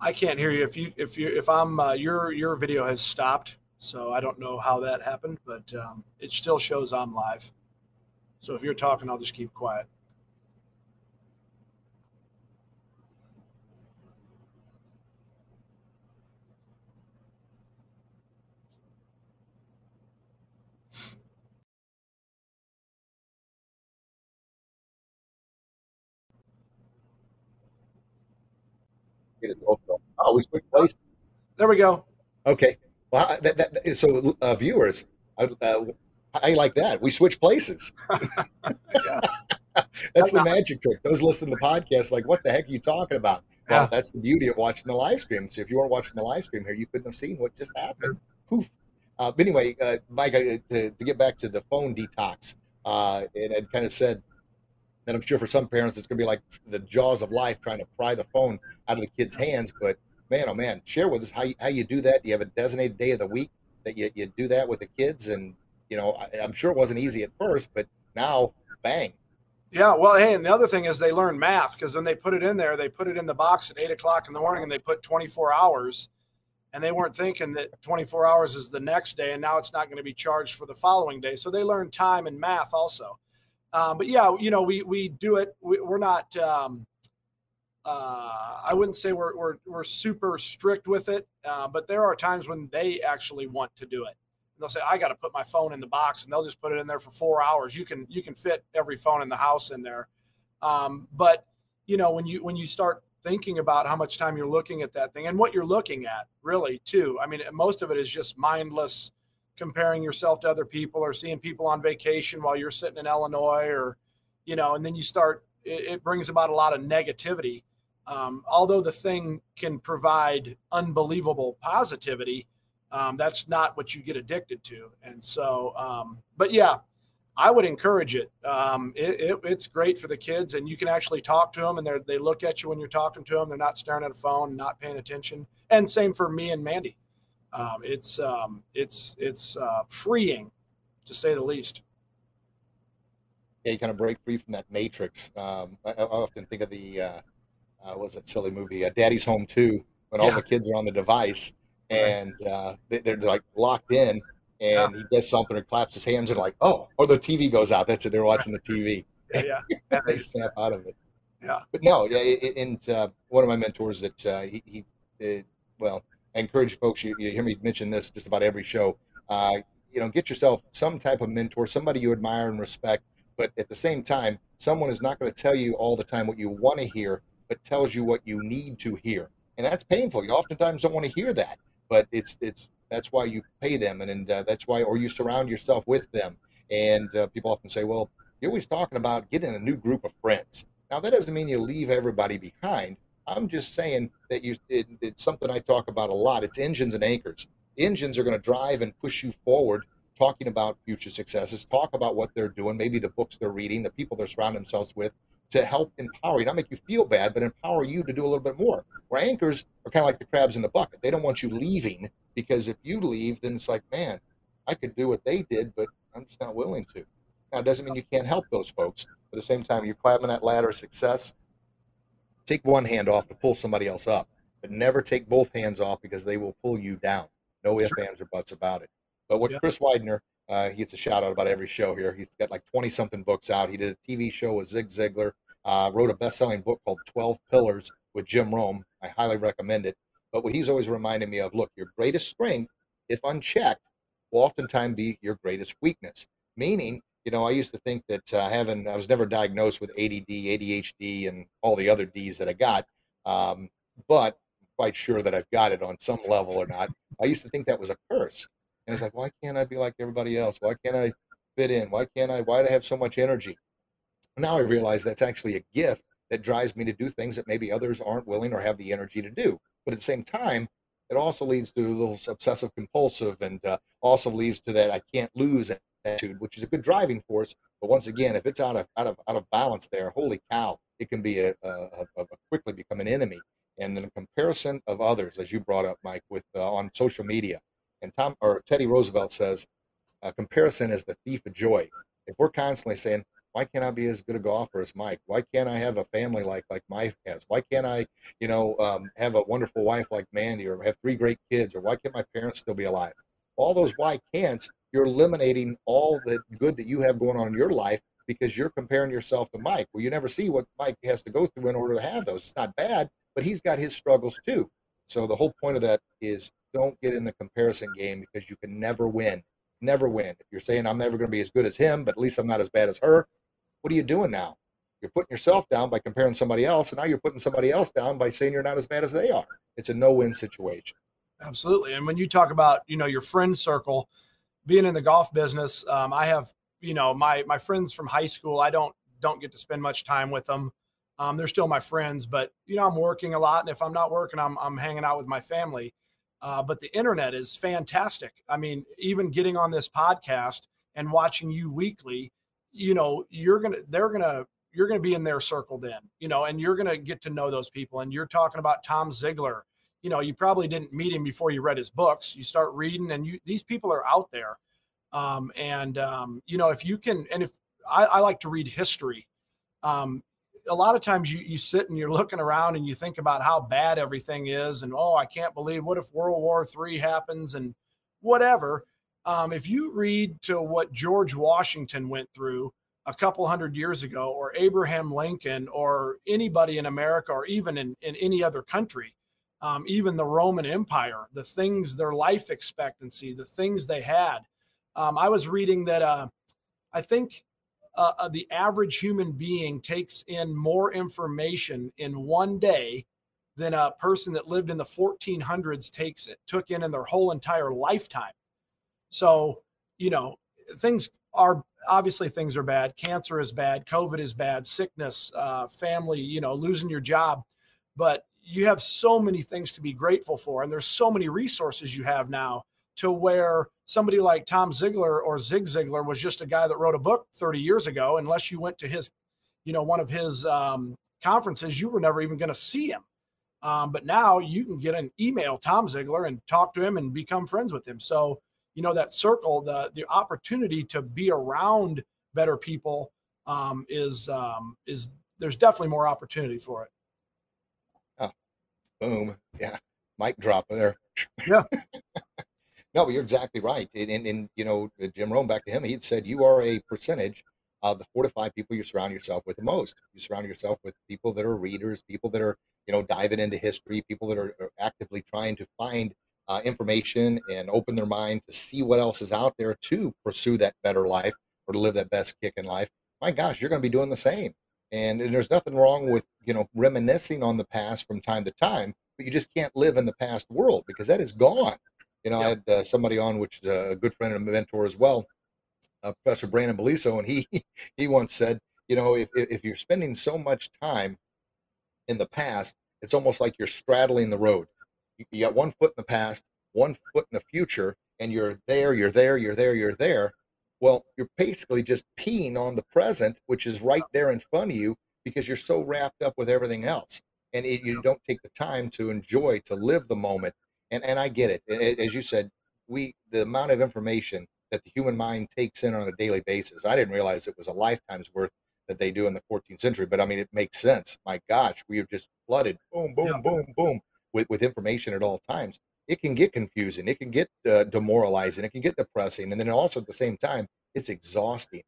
S3: I can't hear you. If you if you if I'm uh, your your video has stopped, so I don't know how that happened, but um, it still shows I'm live. So if you're talking, I'll just keep quiet.
S2: Get it Oh, we switched places.
S3: There we go.
S2: Okay. Well, that, that, so uh, viewers, uh, I like that. We switch places. [LAUGHS] that's the magic trick. Those listening to the podcast, like, what the heck are you talking about? Well, yeah. that's the beauty of watching the live stream. So if you weren't watching the live stream here, you couldn't have seen what just happened. Poof. Uh, but anyway, uh, Mike, uh, to, to, get back to the phone detox, uh, and I kind of said that I'm sure for some parents it's going to be like the jaws of life trying to pry the phone out of the kid's hands. But man, oh man, share with us how you, how you do that. Do you have a designated day of the week that you, you do that with the kids? And, you know, I, I'm sure it wasn't easy at first, but now, bang.
S3: Yeah, well, hey, and the other thing is they learn math because when they put it in there, they put it in the box at eight o'clock in the morning and they put 24 hours and they weren't thinking that 24 hours is the next day and now it's not going to be charged for the following day. So they learn time and math also. Um, but yeah, you know, we we do it. We, are not. Um, uh, I wouldn't say we're, we're we're super strict with it, uh, but there are times when they actually want to do it. They'll say, "I got to put my phone in the box," and they'll just put it in there for four hours. You can you can fit every phone in the house in there, um, but you know when you when you start thinking about how much time you're looking at that thing and what you're looking at, really too. I mean, most of it is just mindless comparing yourself to other people or seeing people on vacation while you're sitting in Illinois or, you know, and then you start, it, it brings about a lot of negativity. Um, although the thing can provide unbelievable positivity, um, that's not what you get addicted to. And so, um, but yeah, I would encourage it. Um, it, it. It's great for the kids, and you can actually talk to them, and they look at you when you're talking to them. They're not staring at a phone, not paying attention. And same for me and Mandy um, it's um, it's it's uh, freeing to say the least.
S2: Yeah, you kind of break free from that matrix. Um, I, I, often think of the uh, uh, was that silly movie uh, Daddy's Home Too, when yeah. all the kids are on the device and uh, they, are like locked in, and yeah. he does something or claps his hands and like, oh, or the TV goes out. That's it. They're watching the TV. [LAUGHS]
S3: Yeah, yeah. [LAUGHS]
S2: they snap out of it.
S3: Yeah,
S2: but no, yeah. And uh, one of my mentors that uh, he, he well, I encourage folks, you, you hear me mention this just about every show. Uh, you know, get yourself some type of mentor, somebody you admire and respect, but at the same time, someone is not going to tell you all the time what you want to hear, but tells you what you need to hear. And that's painful. You oftentimes don't want to hear that, but it's it's that's why you pay them, and, and uh, that's why, or you surround yourself with them. And uh, people often say, well, you're always talking about getting a new group of friends. Now, that doesn't mean you leave everybody behind, I'm just saying that you it, it's something I talk about a lot. It's engines and anchors. Engines are going to drive and push you forward, talking about future successes, talk about what they're doing, maybe the books they're reading, the people they're surrounding themselves with, to help empower you, not make you feel bad, but empower you to do a little bit more. Where anchors are kind of like the crabs in the bucket. They don't want you leaving because if you leave, then it's like, man, I could do what they did, but I'm just not willing to. Now, it doesn't mean you can't help those folks. But at the same time, you're climbing that ladder of success take one hand off to pull somebody else up, but never take both hands off because they will pull you down. No ifs, sure. ands, or buts about it. But what yeah. Chris Widener, uh, he gets a shout out about every show here. He's got like 20 something books out. He did a TV show with Zig Ziglar, uh, wrote a best selling book called 12 Pillars with Jim Rohn. I highly recommend it. But what he's always reminded me of look, your greatest strength, if unchecked, will oftentimes be your greatest weakness. Meaning, you know, I used to think that uh, having, I was never diagnosed with ADD, ADHD, and all the other D's that I got, um, but I'm quite sure that I've got it on some level or not. I used to think that was a curse. And it's like, why can't I be like everybody else? Why can't I fit in? Why can't I, why do I have so much energy? Now I realize that's actually a gift that drives me to do things that maybe others aren't willing or have the energy to do. But at the same time, it also leads to a little obsessive compulsive and uh, also leads to that I can't lose attitude, which is a good driving force. But once again, if it's out of out of out of balance there, holy cow, it can be a, a, a quickly become an enemy. And in the comparison of others, as you brought up, Mike, with uh, on social media, and Tom or Teddy Roosevelt says, uh, comparison is the thief of joy. If we're constantly saying, why can't I be as good a golfer as Mike? Why can't I have a family like like Mike has? Why can't I, you know, um, have a wonderful wife like Mandy, or have three great kids, or why can't my parents still be alive? All those why can'ts, you're eliminating all the good that you have going on in your life because you're comparing yourself to Mike. Well, you never see what Mike has to go through in order to have those. It's not bad, but he's got his struggles too. So the whole point of that is don't get in the comparison game because you can never win. Never win. If you're saying I'm never going to be as good as him, but at least I'm not as bad as her, what are you doing now? You're putting yourself down by comparing somebody else, and now you're putting somebody else down by saying you're not as bad as they are. It's a no-win situation.
S3: Absolutely. And when you talk about you know your friend circle, being in the golf business, um, I have you know my my friends from high school. I don't don't get to spend much time with them. Um, they're still my friends, but you know I'm working a lot, and if I'm not working, I'm I'm hanging out with my family. Uh, but the internet is fantastic. I mean, even getting on this podcast and watching you weekly you know, you're to, they're to, you're to be in their circle then, you know, and you're to get to know those people. And you're talking about Tom Ziglar. You know, you probably didn't meet him before you read his books. You start reading, and you these people are out there. Um, and um, you know, if you can, and if I, I like to read history, um, a lot of times you you sit and you're looking around and you think about how bad everything is, and oh, I can't believe what if World War Three happens and whatever. Um, if you read to what George Washington went through a couple hundred years ago, or Abraham Lincoln, or anybody in America, or even in, in any other country, um, even the Roman Empire, the things, their life expectancy, the things they had. Um, I was reading that uh, I think uh, uh the average human being takes in more information in one day than a person that lived in the 1400s takes it took in in their whole entire lifetime. So, you know, things are obviously things are bad. Cancer is bad. COVID is bad. Sickness, uh, family, you know, losing your job. But you have so many things to be grateful for. And there's so many resources you have now to where somebody like Tom Ziglar or Zig Ziglar was just a guy that wrote a book 30 years ago. Unless you went to his, you know, one of his um, conferences, you were never even going to see him. Um, but now you can get an email Tom Ziglar and talk to him and become friends with him. So you know that circle the the opportunity to be around better people um, is um, is there's definitely more opportunity for it
S2: boom. Yeah. Mic drop there.
S3: Yeah. [LAUGHS]
S2: No but you're exactly right. And, and, and you know uh, jim Rohn back to him he'd said you are a percentage of the four to five people you surround yourself with the most. You surround yourself with people that are readers people that are you know diving into history people that are, are actively trying to find uh, information and open their mind to see what else is out there to pursue that better life or to live that best kick in life, my gosh, you're going to be doing the same. And, and, there's nothing wrong with you know reminiscing on the past from time to time, but you just can't live in the past world because that is gone. You know, yep. I had uh, somebody on, which is a good friend and a mentor as well, uh, Professor Brandon Beliso, and he [LAUGHS] he once said, you know, if if you're spending so much time in the past, it's almost like you're straddling the road you got one foot in the past, one foot in the future, and you're there, you're there, you're there, you're there. Well, you're basically just peeing on the present, which is right there in front of you because you're so wrapped up with everything else. And it, you don't take the time to enjoy, to live the moment. And, and I get it. As you said, we the amount of information that the human mind takes in on a daily basis. I didn't realize it was a lifetime's worth that they do in the 14th century, but I mean, it makes sense. My gosh, we are just flooded, boom, boom, yeah. boom, boom, with, with information at all times, it can get confusing, it can get uh, demoralizing, it can get depressing, and then also at the same time, it's exhausting.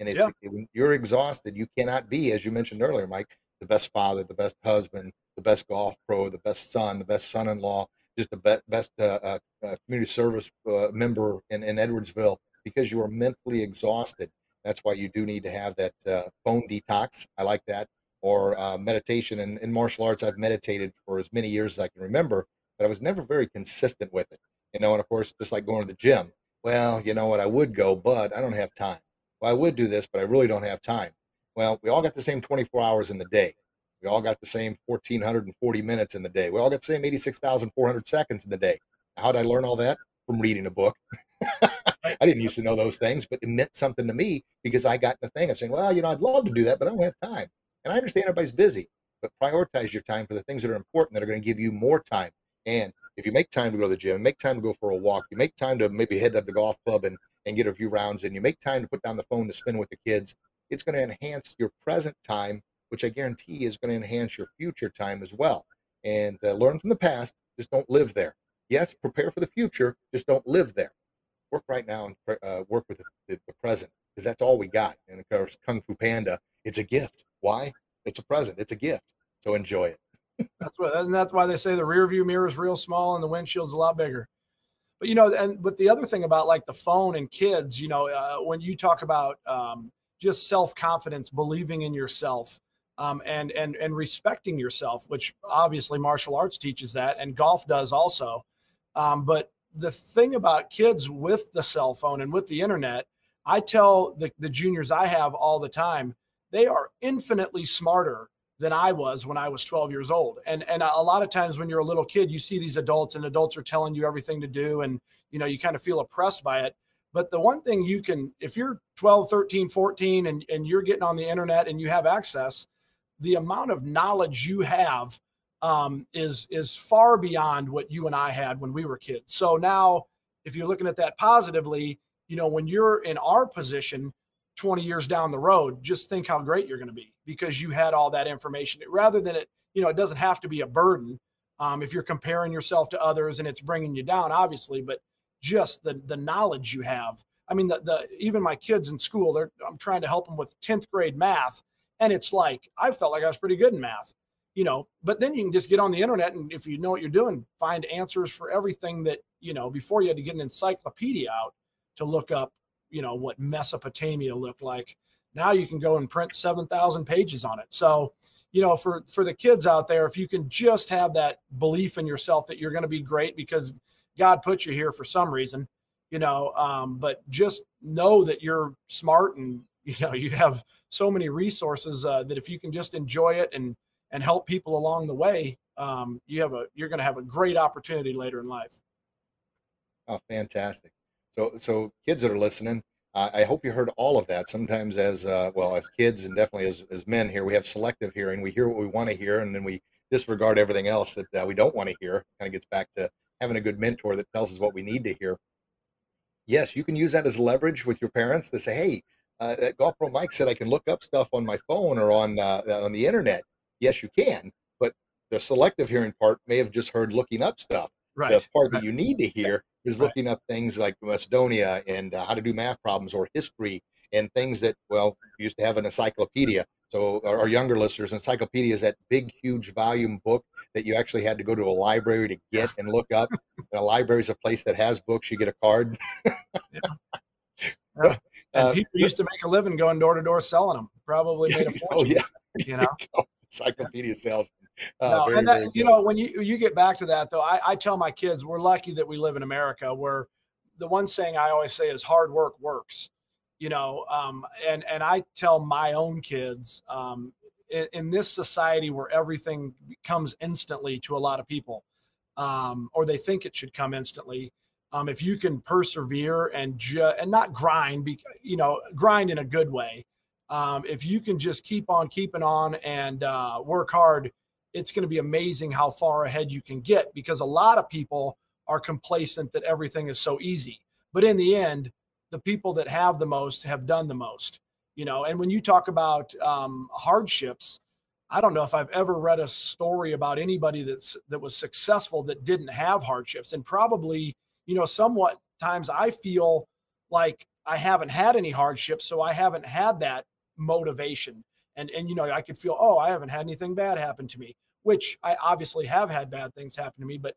S2: And if, yeah. when you're exhausted, you cannot be, as you mentioned earlier, Mike, the best father, the best husband, the best golf pro, the best son, the best son-in-law, just the be- best uh, uh, uh community service uh, member in, in Edwardsville because you are mentally exhausted. That's why you do need to have that uh, phone detox. I like that or uh, meditation. And in martial arts, I've meditated for as many years as I can remember, but I was never very consistent with it. You know, and of course, just like going to the gym. Well, you know what? I would go, but I don't have time. Well, I would do this, but I really don't have time. Well, we all got the same 24 hours in the day. We all got the same 1,440 minutes in the day. We all got the same 86,400 seconds in the day. How did I learn all that? From reading a book. [LAUGHS] I didn't used to know those things, but it meant something to me because I got the thing of saying, well, you know, I'd love to do that, but I don't have time. And I understand everybody's busy, but prioritize your time for the things that are important that are going to give you more time. And if you make time to go to the gym, make time to go for a walk, you make time to maybe head to the golf club and, and get a few rounds and you make time to put down the phone to spend with the kids, it's going to enhance your present time, which I guarantee is going to enhance your future time as well. And uh, learn from the past, just don't live there. Yes, prepare for the future, just don't live there. Work right now and uh, work with the, the, the present because that's all we got. And of course, Kung Fu Panda, it's a gift. Why? It's a present. It's a gift. So enjoy it.
S3: That's what, and that's why they say the rear view mirror is real small and the windshield's a lot bigger. But you know, and but the other thing about like the phone and kids, you know, uh, when you talk about um, just self confidence, believing in yourself, um, and and and respecting yourself, which obviously martial arts teaches that, and golf does also. Um, but the thing about kids with the cell phone and with the internet, I tell the, the juniors I have all the time, they are infinitely smarter than I was when I was 12 years old. And and a lot of times when you're a little kid, you see these adults and adults are telling you everything to do and you know, you kind of feel oppressed by it. But the one thing you can if you're 12, 13, 14 and and you're getting on the internet and you have access, the amount of knowledge you have um, is is far beyond what you and I had when we were kids. So now, if you're looking at that positively, you know, when you're in our position 20 years down the road, just think how great you're going to be because you had all that information. Rather than it, you know, it doesn't have to be a burden um, if you're comparing yourself to others and it's bringing you down, obviously, but just the the knowledge you have. I mean, the the even my kids in school, they're I'm trying to help them with 10th grade math, and it's like I felt like I was pretty good in math you know, but then you can just get on the internet and if you know what you're doing, find answers for everything that, you know, before you had to get an encyclopedia out to look up, you know, what Mesopotamia looked like. Now you can go and print 7,000 pages on it. So, you know, for for the kids out there, if you can just have that belief in yourself that you're going to be great because God put you here for some reason, you know, um, but just know that you're smart and you know you have so many resources uh, that if you can just enjoy it and and help people along the way, um, you have a you're going to have a great opportunity later in life.
S2: Oh, fantastic! So, so kids that are listening, I hope you heard all of that. Sometimes, as uh, well as kids, and definitely as, as men here, we have selective hearing. We hear what we want to hear, and then we disregard everything else that uh, we don't want to hear. Kind of gets back to having a good mentor that tells us what we need to hear. Yes, you can use that as leverage with your parents to say, "Hey, uh, Golf Pro Mike said I can look up stuff on my phone or on uh, on the internet yes, you can, but the selective hearing part may have just heard looking up stuff. Right. The part that you need to hear is looking right. up things like Macedonia and uh, how to do math problems or history and things that, well, used to have an encyclopedia. So our, our younger listeners, encyclopedia is that big, huge volume book that you actually had to go to a library to get and look up. [LAUGHS] and a library is a place that has books. You get a card.
S3: yeah. [LAUGHS] Yeah. And uh, people used to make a living going door to door selling them. Probably made a [LAUGHS] oh, fortune. Oh yeah, you know
S2: encyclopedia salesman. [LAUGHS]
S3: Uh, no, very, and that, you know, when you you get back to that though, I, I tell my kids we're lucky that we live in America where the one saying I always say is hard work works. You know, um, and and I tell my own kids um, in, in, this society where everything comes instantly to a lot of people, um, or they think it should come instantly. Um, if you can persevere and ju- and not grind, be, you know, grind in a good way, um, if you can just keep on keeping on and uh, work hard, it's going to be amazing how far ahead you can get because a lot of people are complacent that everything is so easy. But in the end, the people that have the most have done the most, you know. And when you talk about um, hardships, I don't know if I've ever read a story about anybody that's that was successful that didn't have hardships. And probably, you know, somewhat times I feel like I haven't had any hardships, so I haven't had that motivation. And and you know, I could feel, oh, I haven't had anything bad happen to me, which I obviously have had bad things happen to me, but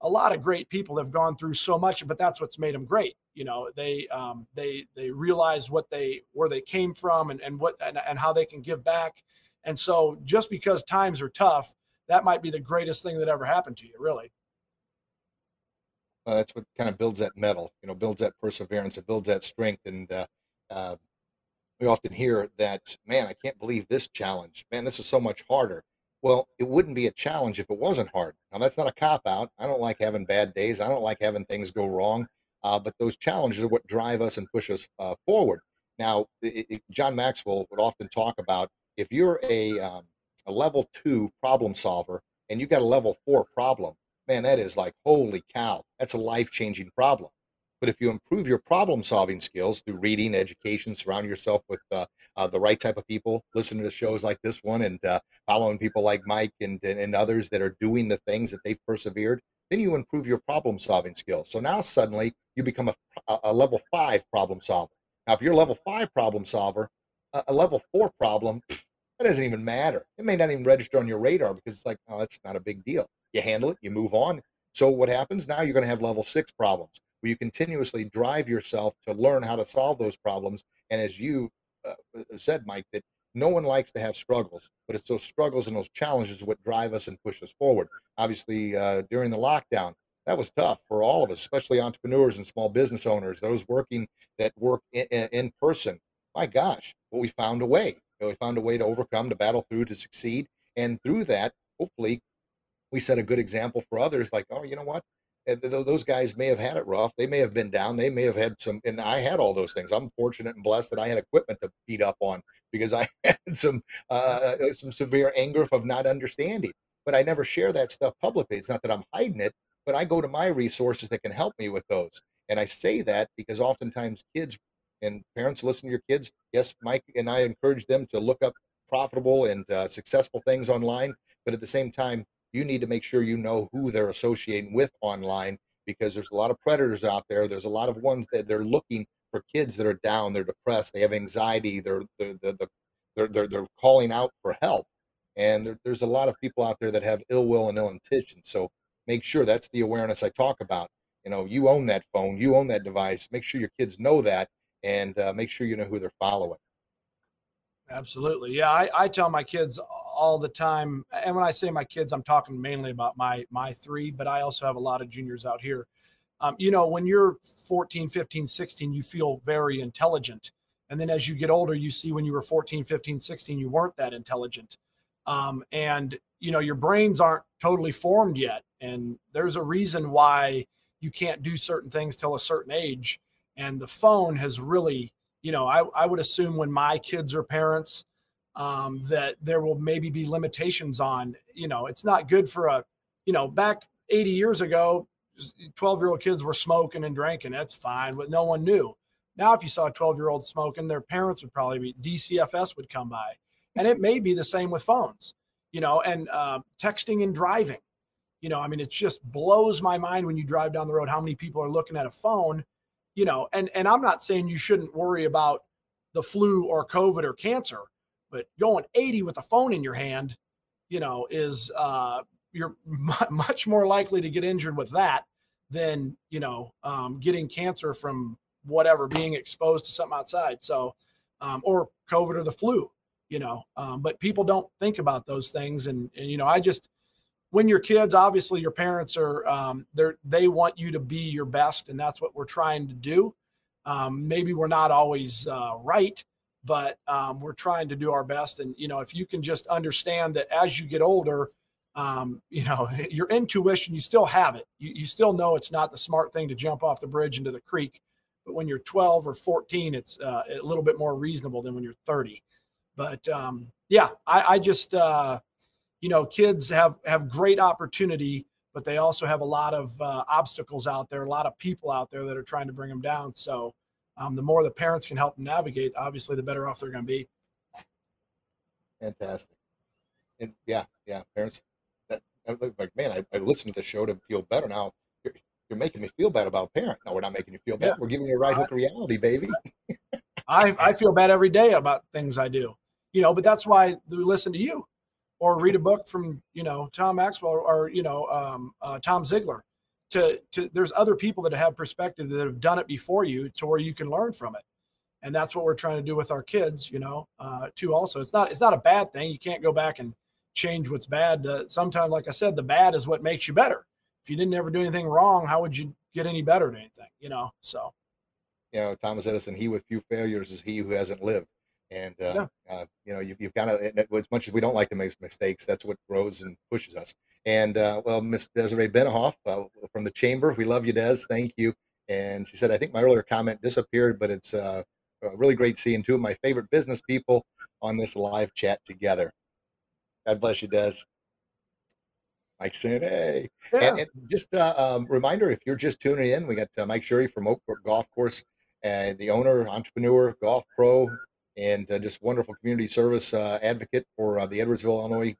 S3: a lot of great people have gone through so much, but that's what's made them great. You know, they um, they they realize what they where they came from and, and what and, and how they can give back. And so just because times are tough, that might be the greatest thing that ever happened to you, really.
S2: Uh, that's what kind of builds that mettle, you know, builds that perseverance, it builds that strength. And uh, uh, we often hear that, man, I can't believe this challenge. Man, this is so much harder. Well, it wouldn't be a challenge if it wasn't hard. Now, that's not a cop out. I don't like having bad days. I don't like having things go wrong. Uh, but those challenges are what drive us and push us uh, forward. Now, it, it, John Maxwell would often talk about if you're a, um, a level two problem solver and you got a level four problem, man, that is like, holy cow, that's a life changing problem. But if you improve your problem solving skills through reading, education, surround yourself with uh, uh, the right type of people, listening to shows like this one, and uh, following people like Mike and, and, and others that are doing the things that they've persevered, then you improve your problem solving skills. So now suddenly you become a, a level five problem solver. Now, if you're a level five problem solver, a, level four problem, [SNIFFS] that doesn't even matter. It may not even register on your radar because it's like, oh, that's not a big deal. You handle it, you move on. So what happens now? You're going to have level six problems where you continuously drive yourself to learn how to solve those problems. And as you uh, uh said, Mike, that no one likes to have struggles, but it's those struggles and those challenges what drive us and push us forward. Obviously, uh, during the lockdown, that was tough for all of us, especially entrepreneurs and small business owners, those working that work in, in person. My gosh, but we found a way. You know, we found a way to overcome, to battle through, to succeed. And through that, hopefully, we set a good example for others like, oh, you know what? And those guys may have had it rough. They may have been down. They may have had some, and I had all those things. I'm fortunate and blessed that I had equipment to beat up on because I [LAUGHS] had some uh, some severe anger of not understanding. But I never share that stuff publicly. It's not that I'm hiding it, but I go to my resources that can help me with those. And I say that because oftentimes kids and parents listen to your kids. Yes, Mike and I encourage them to look up profitable and uh, successful things online, but at the same time, you need to make sure you know who they're associating with online because there's a lot of predators out there. There's a lot of ones that they're looking for kids that are down, they're depressed, they have anxiety, they're they're they're, they're, they're, calling out for help. And there, there's a lot of people out there that have ill will and ill intention. So make sure that's the awareness I talk about. You know, you own that phone, you own that device. Make sure your kids know that, and uh, make sure you know who they're following.
S3: Absolutely, yeah. I, I tell my kids all the time, and when I say my kids, I'm talking mainly about my my three, but I also have a lot of juniors out here. Um, you know, when you're 14, 15, 16, you feel very intelligent. And then as you get older, you see when you were 14, 15, 16, you weren't that intelligent. Um, and you know your brains aren't totally formed yet and there's a reason why you can't do certain things till a certain age and the phone has really you know i, I would assume when my kids are parents um, that there will maybe be limitations on you know it's not good for a you know back 80 years ago 12 year old kids were smoking and drinking that's fine but no one knew now if you saw a 12 year old smoking their parents would probably be dcfs would come by and it may be the same with phones you know, and uh, texting and driving. You know, I mean, it just blows my mind when you drive down the road how many people are looking at a phone. You know, and and I'm not saying you shouldn't worry about the flu or COVID or cancer, but going 80 with a phone in your hand, you know, is uh, you're [LAUGHS] much more likely to get injured with that than you know um, getting cancer from whatever being exposed to something outside. So, um, or COVID or the flu you know um, but people don't think about those things and, and you know i just when your kids obviously your parents are um, they're they want you to be your best and that's what we're trying to do um, maybe we're not always uh, right but um, we're trying to do our best. And you know if you can just understand that as you get older um, you know [LAUGHS] your intuition you still have it. You, you still know it's not the smart thing to jump off the bridge into the creek. But when you're 12 or 14 it's uh, a little bit more reasonable than when you're 30 but um, yeah, I, I just uh, you know, kids have have great opportunity, but they also have a lot of uh, obstacles out there, a lot of people out there that are trying to bring them down. So um, the more the parents can help navigate, obviously, the better off they're going to be.
S2: Fantastic. And yeah, yeah, parents. That, like, man, I, I listened to the show to feel better. Now you're, you're making me feel bad about parent. No, we're not making you feel bad. Yeah. We're giving you a right hook reality, baby. [LAUGHS]
S3: I, I feel bad every day about things I do you know, but that's why we listen to you or read a book from, you know, Tom Maxwell or, you know, um, uh, Tom Ziglar. To, to there's other people that have perspective that have done it before you to where you can learn from it. And that's what we're trying to do with our kids you know uh, too also. It's not it's not a bad thing. You can't go back and change what's bad. Uh, sometimes like i said the bad is what makes you better. If you didn't ever do anything wrong how would you get any better at anything you know? So.
S2: You know thomas edison he with few failures is he who hasn't lived. And uh, yeah. uh, you know, you've, you've got to. As much as we don't like to make mistakes, that's what grows and pushes us. And uh, well, Miss Desiree Benahoff uh, from the chamber, we love you, Des. Thank you. And she said, I think my earlier comment disappeared, but it's uh, really great seeing two of my favorite business people on this live chat together. God bless you, Des. Mike saying, hey. Yeah. And, and, just a uh, um, reminder if you're just tuning in, we got uh, Mike Suhre from Oak Brook Golf Course, and the owner, entrepreneur, golf pro, and uh, just wonderful community service uh, advocate for uh, the Edwardsville, Illinois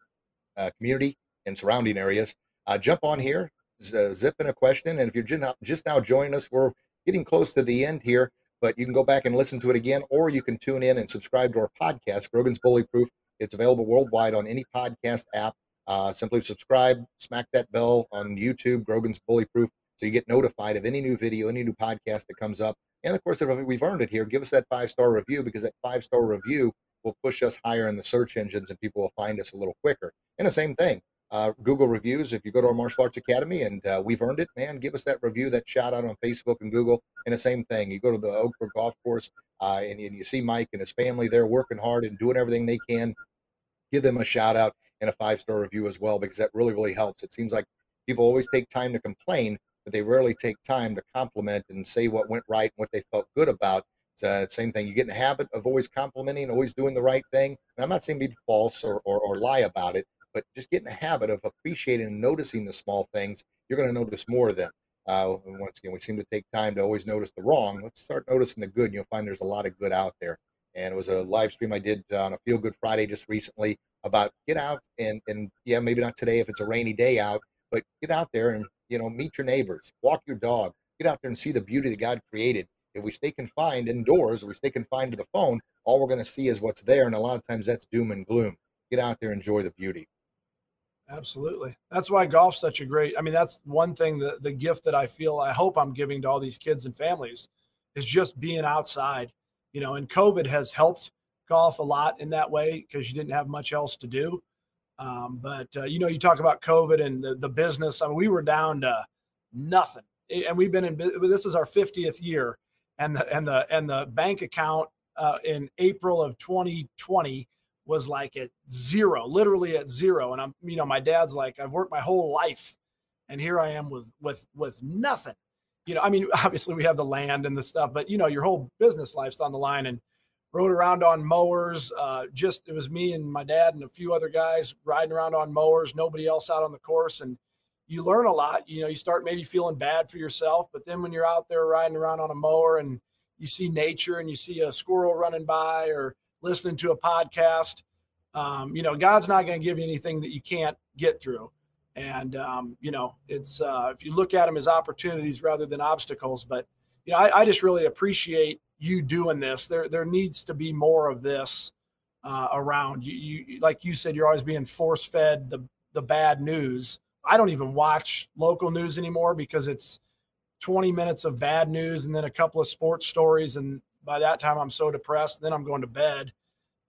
S2: uh, community and surrounding areas. jump on here, zip in a question, and if you're just now, just now joining us, we're getting close to the end here, but you can go back and listen to it again, or you can tune in and subscribe to our podcast, Grogan's Bully Proof. It's available worldwide on any podcast app. Uh, simply subscribe, smack that bell on YouTube, Grogan's Bully Proof, so you get notified of any new video, any new podcast that comes up. And of course, if we've earned it here, give us that five star review because that five star review will push us higher in the search engines and people will find us a little quicker. And the same thing, uh, Google reviews. If you go to our martial arts academy and uh, we've earned it, man, give us that review, that shout out on Facebook and Google. And the same thing, you go to the Oak Brook Golf Course uh, and, and, you see Mike and his family there working hard and doing everything they can. Give them a shout out and a five star review as well because that really, really helps. It seems like people always take time to complain, but they rarely take time to compliment and say what went right and what they felt good about. It's uh, same thing. You get in the habit of always complimenting, always doing the right thing. And I'm not saying be false or, or, or lie about it, but just get in the habit of appreciating and noticing the small things. You're going to notice more of them. Uh, once again, we seem to take time to always notice the wrong. Let's start noticing the good. You'll find there's a lot of good out there. And it was a live stream I did on a Feel Good Friday just recently about get out and and yeah, maybe not today if it's a rainy day out, but get out there and you know meet your neighbors, walk your dog, get out there and see the beauty that God created. If we stay confined indoors or we stay confined to the phone, all we're going to see is what's there, and a lot of times that's doom and gloom. Get out there, enjoy the beauty.
S3: Absolutely. That's why golf's such a great. I mean, that's one thing the the gift that I feel I hope I'm giving to all these kids and families is just being outside. You know, and COVID has helped golf a lot in that way because you didn't have much else to do. Um, but uh, you know, you talk about COVID and the, the business. I mean, we were down to nothing, and we've been in. This is our 50th year, and the and the and the bank account uh, in April of 2020 was like at zero, literally at zero. And I'm, you know, my dad's like, I've worked my whole life, and here I am with with with nothing. You know, I mean, [LAUGHS] obviously we have the land and the stuff, but you know, your whole business life's on the line. And rode around on mowers. Uh, just it was me and my dad and a few other guys riding around on mowers. Nobody else out on the course, and you learn a lot. You know, you start maybe feeling bad for yourself, but then when you're out there riding around on a mower and you see nature and you see a squirrel running by or listening to a podcast, um, you know, God's not going to give you anything that you can't get through. And um, you know, it's uh, if you look at them as opportunities rather than obstacles. But you know, I, I just really appreciate you doing this. There there needs to be more of this uh, around. You, you like you said, you're always being force fed the the bad news. I don't even watch local news anymore because it's 20 minutes of bad news and then a couple of sports stories, and by that time I'm so depressed. Then I'm going to bed.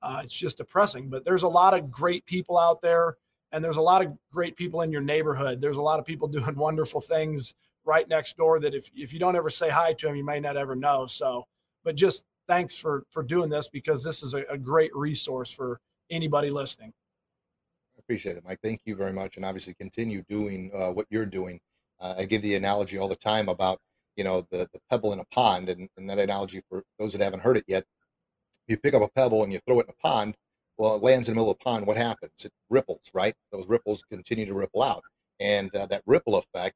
S3: Uh, it's just depressing. But there's a lot of great people out there, and there's a lot of great people in your neighborhood. There's a lot of people [LAUGHS] doing wonderful things right next door that if if you don't ever say hi to them, you may not ever know. So but just thanks for for doing this because this is a, a great resource for anybody listening.
S2: I appreciate it, Mike. Thank you very much, and obviously continue doing uh, what you're doing. Uh, I give the analogy all the time about you know the the pebble in a pond, and, and that analogy for those that haven't heard it yet. You pick up a pebble and you throw it in a pond. Well, it lands in the middle of the pond. What happens? It ripples, right? Those ripples continue to ripple out, and uh, that ripple effect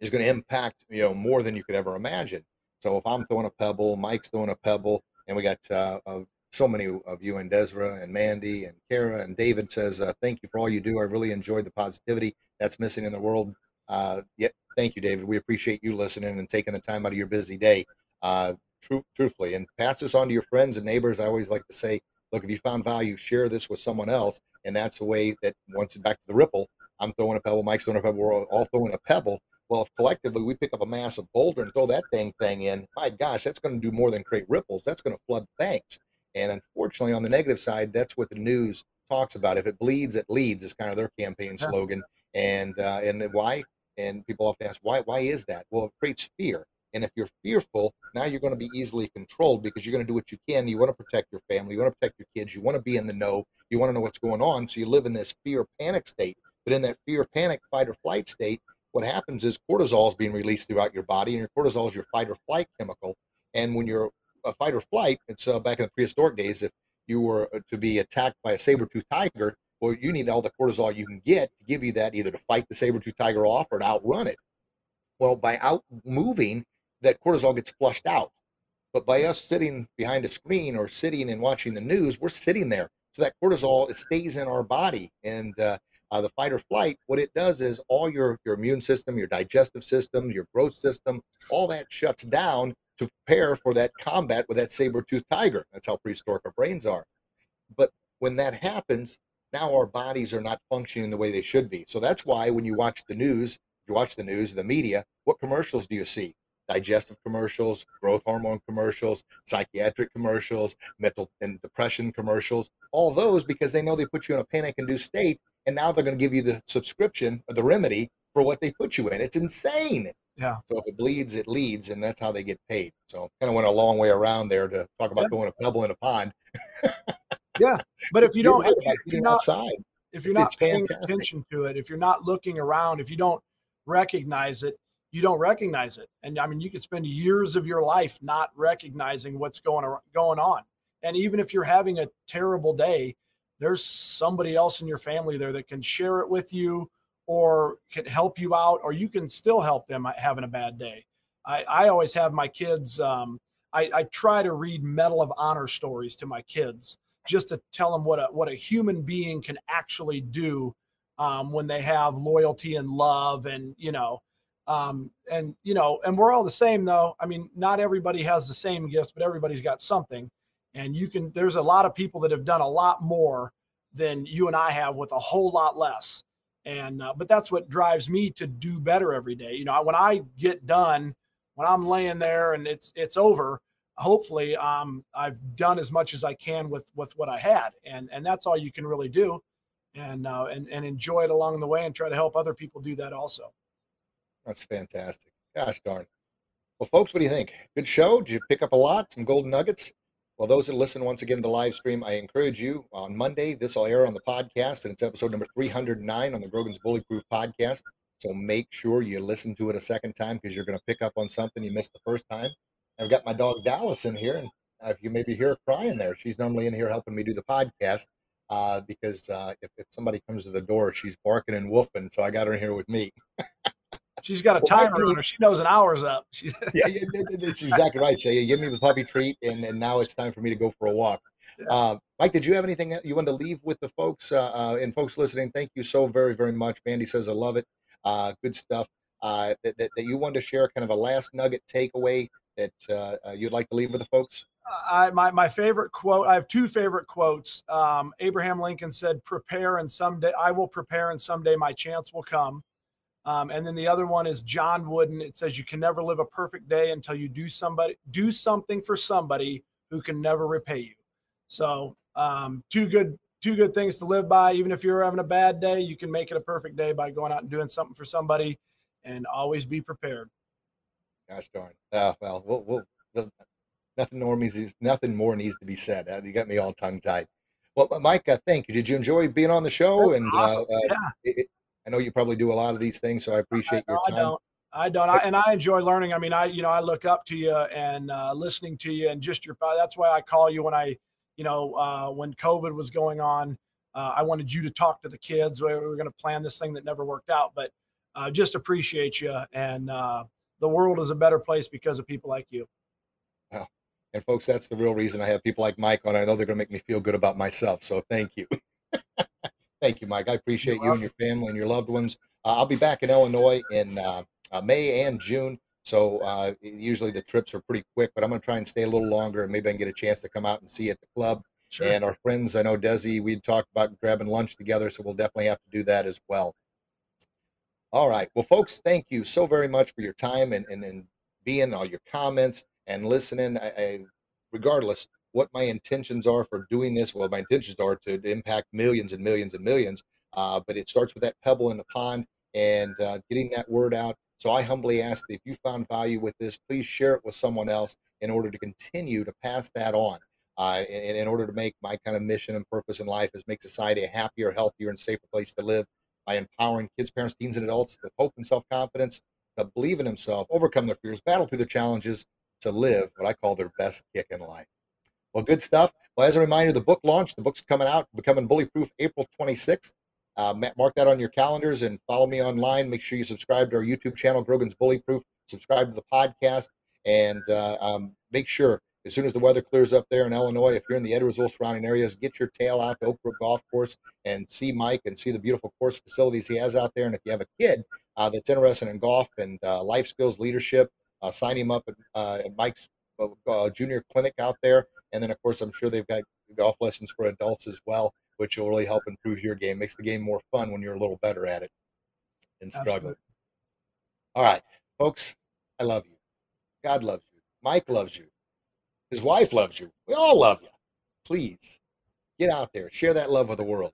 S2: is going to impact you know more than you could ever imagine. So if I'm throwing a pebble, Mike's throwing a pebble, and we got uh, uh, so many of you and Desra and Mandy and Kara and David says, uh, thank you for all you do. I really enjoyed the positivity that's missing in the world. Uh, yeah, thank you, David. We appreciate you listening and taking the time out of your busy day. Uh, tr- truthfully, and pass this on to your friends and neighbors. I always like to say, look, if you found value, share this with someone else, and that's the way that once it's back to the ripple. I'm throwing a pebble, Mike's throwing a pebble, we're all throwing a pebble well, if collectively we pick up a massive boulder and throw that dang thing in, my gosh, that's going to do more than create ripples. That's going to flood banks. And unfortunately, on the negative side, that's what the news talks about. If it bleeds, it leads is kind of their campaign slogan. And uh, and why? And people often ask why. Why is that? Well, it creates fear. And if you're fearful, now you're going to be easily controlled because you're going to do what you can. You want to protect your family, you want to protect your kids, you want to be in the know, you want to know what's going on. So you live in this fear panic state. But in that fear panic fight or flight state, what happens is cortisol is being released throughout your body, and your cortisol is your fight or flight chemical. And when you're a fight or flight, it's uh, back in the prehistoric days. If you were uh, to be attacked by a saber-toothed tiger, well, you need all the cortisol you can get to give you that either to fight the saber-toothed tiger off or to outrun it. Well, by out moving, that cortisol gets flushed out. But by us sitting behind a screen or sitting and watching the news, we're sitting there. So that cortisol it stays in our body. And uh, uh, the fight or flight, what it does is all your, your immune system, your digestive system, your growth system, all that shuts down to prepare for that combat with that saber-toothed tiger. That's how prehistoric our brains are. But when that happens, now our bodies are not functioning the way they should be. So that's why when you watch the news, if you watch the news, the media, what commercials do you see? digestive commercials, growth hormone commercials, psychiatric commercials, mental and depression commercials, all those because they know they put you in a panic induced state. And now they're going to give you the subscription or the remedy for what they put you in. It's insane.
S3: Yeah.
S2: So if it bleeds, it leads, and that's how they get paid. So kind of went a long way around there to talk about yeah. throwing a pebble in a pond. [LAUGHS]
S3: yeah, but if you don't, if, if you're not
S2: outside,
S3: if you're not paying fantastic. attention to it, if you're not looking around, if you don't recognize it, you don't recognize it. And I mean, you could spend years of your life not recognizing what's going going on. And even if you're having a terrible day, there's somebody else in your family there that can share it with you or can help you out, or you can still help them having a bad day. I, I always have my kids. Um, I, I try to read Medal of Honor stories to my kids just to tell them what a what a human being can actually do um, when they have loyalty and love and you know um, and you know, and we're all the same though. I mean, not everybody has the same gifts, but everybody's got something. And you can, there's a lot of people that have done a lot more than you and I have with a whole lot less. And, uh, but that's what drives me to do better every day. You know, when I get done, when I'm laying there and it's, it's over, hopefully um, I've done as much as I can with, with what I had. And, and that's all you can really do. And, uh, and, and enjoy it along the way and try to help other people do that also.
S2: That's fantastic. Gosh darn. Well, folks, what do you think? Good show. Did you pick up a lot? Some golden nuggets? Well, those that listen once again to the live stream, I encourage you on Monday. This will air on the podcast, and it's episode number 309 on the Grogan's Bullyproof podcast. So make sure you listen to it a second time because you're going to pick up on something you missed the first time. I've got my dog Dallas in here, and if you maybe hear her crying there, she's normally in here helping me do the podcast uh, because uh, if, if somebody comes to the door, she's barking and woofing. So I got her in here with me.
S3: She's got a well, timer on her. She knows an hour's up. [LAUGHS]
S2: yeah, yeah, that's exactly right. So you give me the puppy treat, and, and now it's time for me to go for a walk. [LAUGHS] Uh, Mike, did you have anything you wanted to leave with the folks uh, uh, and folks listening? Thank you so very, very much. Mandy says, I love it. Uh, good stuff. Uh, that, that, that, you wanted to share kind of a last nugget takeaway that uh, you'd like to leave with the folks?
S3: I, my, my favorite quote, I have two favorite quotes. Um, Abraham Lincoln said, prepare and someday I will prepare and someday my chance will come. Um, and then the other one is John Wooden. It says you can never live a perfect day until you do somebody do something for somebody who can never repay you. So um, two good two good things to live by. Even if you're having a bad day, you can make it a perfect day by going out and doing something for somebody, and always be prepared.
S2: Gosh darn. Uh, well, we'll, we'll, nothing more needs nothing more needs to be said. Uh, you got me all tongue tied. Well, Mike, uh, thank you. Did you enjoy being on the show?
S3: That's and uh, awesome. uh, yeah.
S2: it, I know you probably do a lot of these things, so I appreciate your time.
S3: I don't. I don't. I, and I enjoy learning. I mean, I you know I look up to you and uh, listening to you and just your. That's why I call you when I, you know, uh, when COVID was going on. Uh, I wanted you to talk to the kids. We were going to plan this thing that never worked out, but uh, just appreciate you. And uh, the world is a better place because of people like you.
S2: Well, and folks, that's the real reason I have people like Mike on. I know they're going to make me feel good about myself. So thank you. [LAUGHS] Thank you, Mike. I appreciate You're you welcome. and your family and your loved ones. Uh, I'll be back in Illinois in uh, uh, May and June. So uh, usually the trips are pretty quick, but I'm going to try and stay a little longer and maybe I can get a chance to come out and see you at the club. Sure. And our friends, I know Desi, we'd talked about grabbing lunch together, so we'll definitely have to do that as well. All right. Well, folks, thank you so very much for your time and, and, and being all your comments and listening. I, I, regardless, what my intentions are for doing this. Well, my intentions are to, impact millions and millions and millions. Uh, but it starts with that pebble in the pond and uh, getting that word out. So I humbly ask that if you found value with this, please share it with someone else in order to continue to pass that on. Uh, in, in order to make my kind of mission and purpose in life is make society a happier, healthier, and safer place to live by empowering kids, parents, teens, and adults with hope and self confidence to believe in themselves, overcome their fears, battle through their challenges, to live what I call their best kick in life. Well, good stuff. Well, as a reminder, the book launch, the book's coming out, Becoming Bully Proof, April 26th. Uh, mark that on your calendars and follow me online. Make sure you subscribe to our YouTube channel, Grogan's Bully Proof. Subscribe to the podcast and uh, um, make sure as soon as the weather clears up there in Illinois, if you're in the Edwardsville surrounding areas, get your tail out to Oak Brook Golf Course and see Mike and see the beautiful course facilities he has out there. And if you have a kid uh, that's interested in golf and uh, life skills leadership, uh, sign him up at, uh, at Mike's uh, uh, junior clinic out there. And then, of course, I'm sure they've got golf lessons for adults as well, which will really help improve your game. Makes the game more fun when you're a little better at it and struggling. All right, folks, I love you. God loves you. Mike loves you. His wife loves you. We all love you. Please get out there, share that love with the world.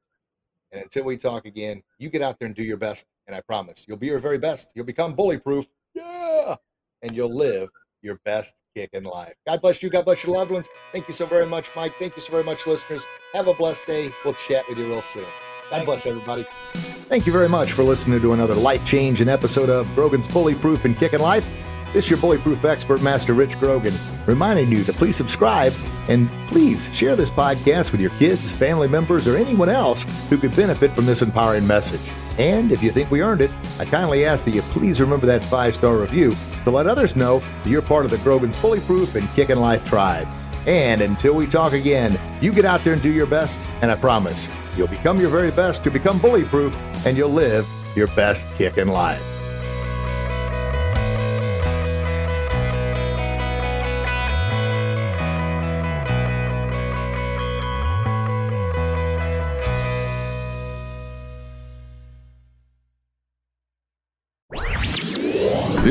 S2: And until we talk again, you get out there and do your best. And I promise you'll be your very best. You'll become bully proof. Yeah. And you'll live your best kick in life. God bless you. God bless your loved ones. Thank you so very much, Mike. Thank you so very much, listeners. Have a blessed day. We'll chat with you real soon. God bless everybody. Thank you very much for listening to another life change and episode of Grogan's Bully Proof and Kicking Life. This is your bullyproof expert, Master Rich Grogan, reminding you to please subscribe and please share this podcast with your kids, family members, or anyone else who could benefit from this empowering message. And if you think we earned it, I kindly ask that you please remember that five star review to let others know that you're part of the Grogan's Bullyproof and Kickin' Life tribe. And until we talk again, you get out there and do your best, and I promise you'll become your very best to become bullyproof and you'll live your best kick in life.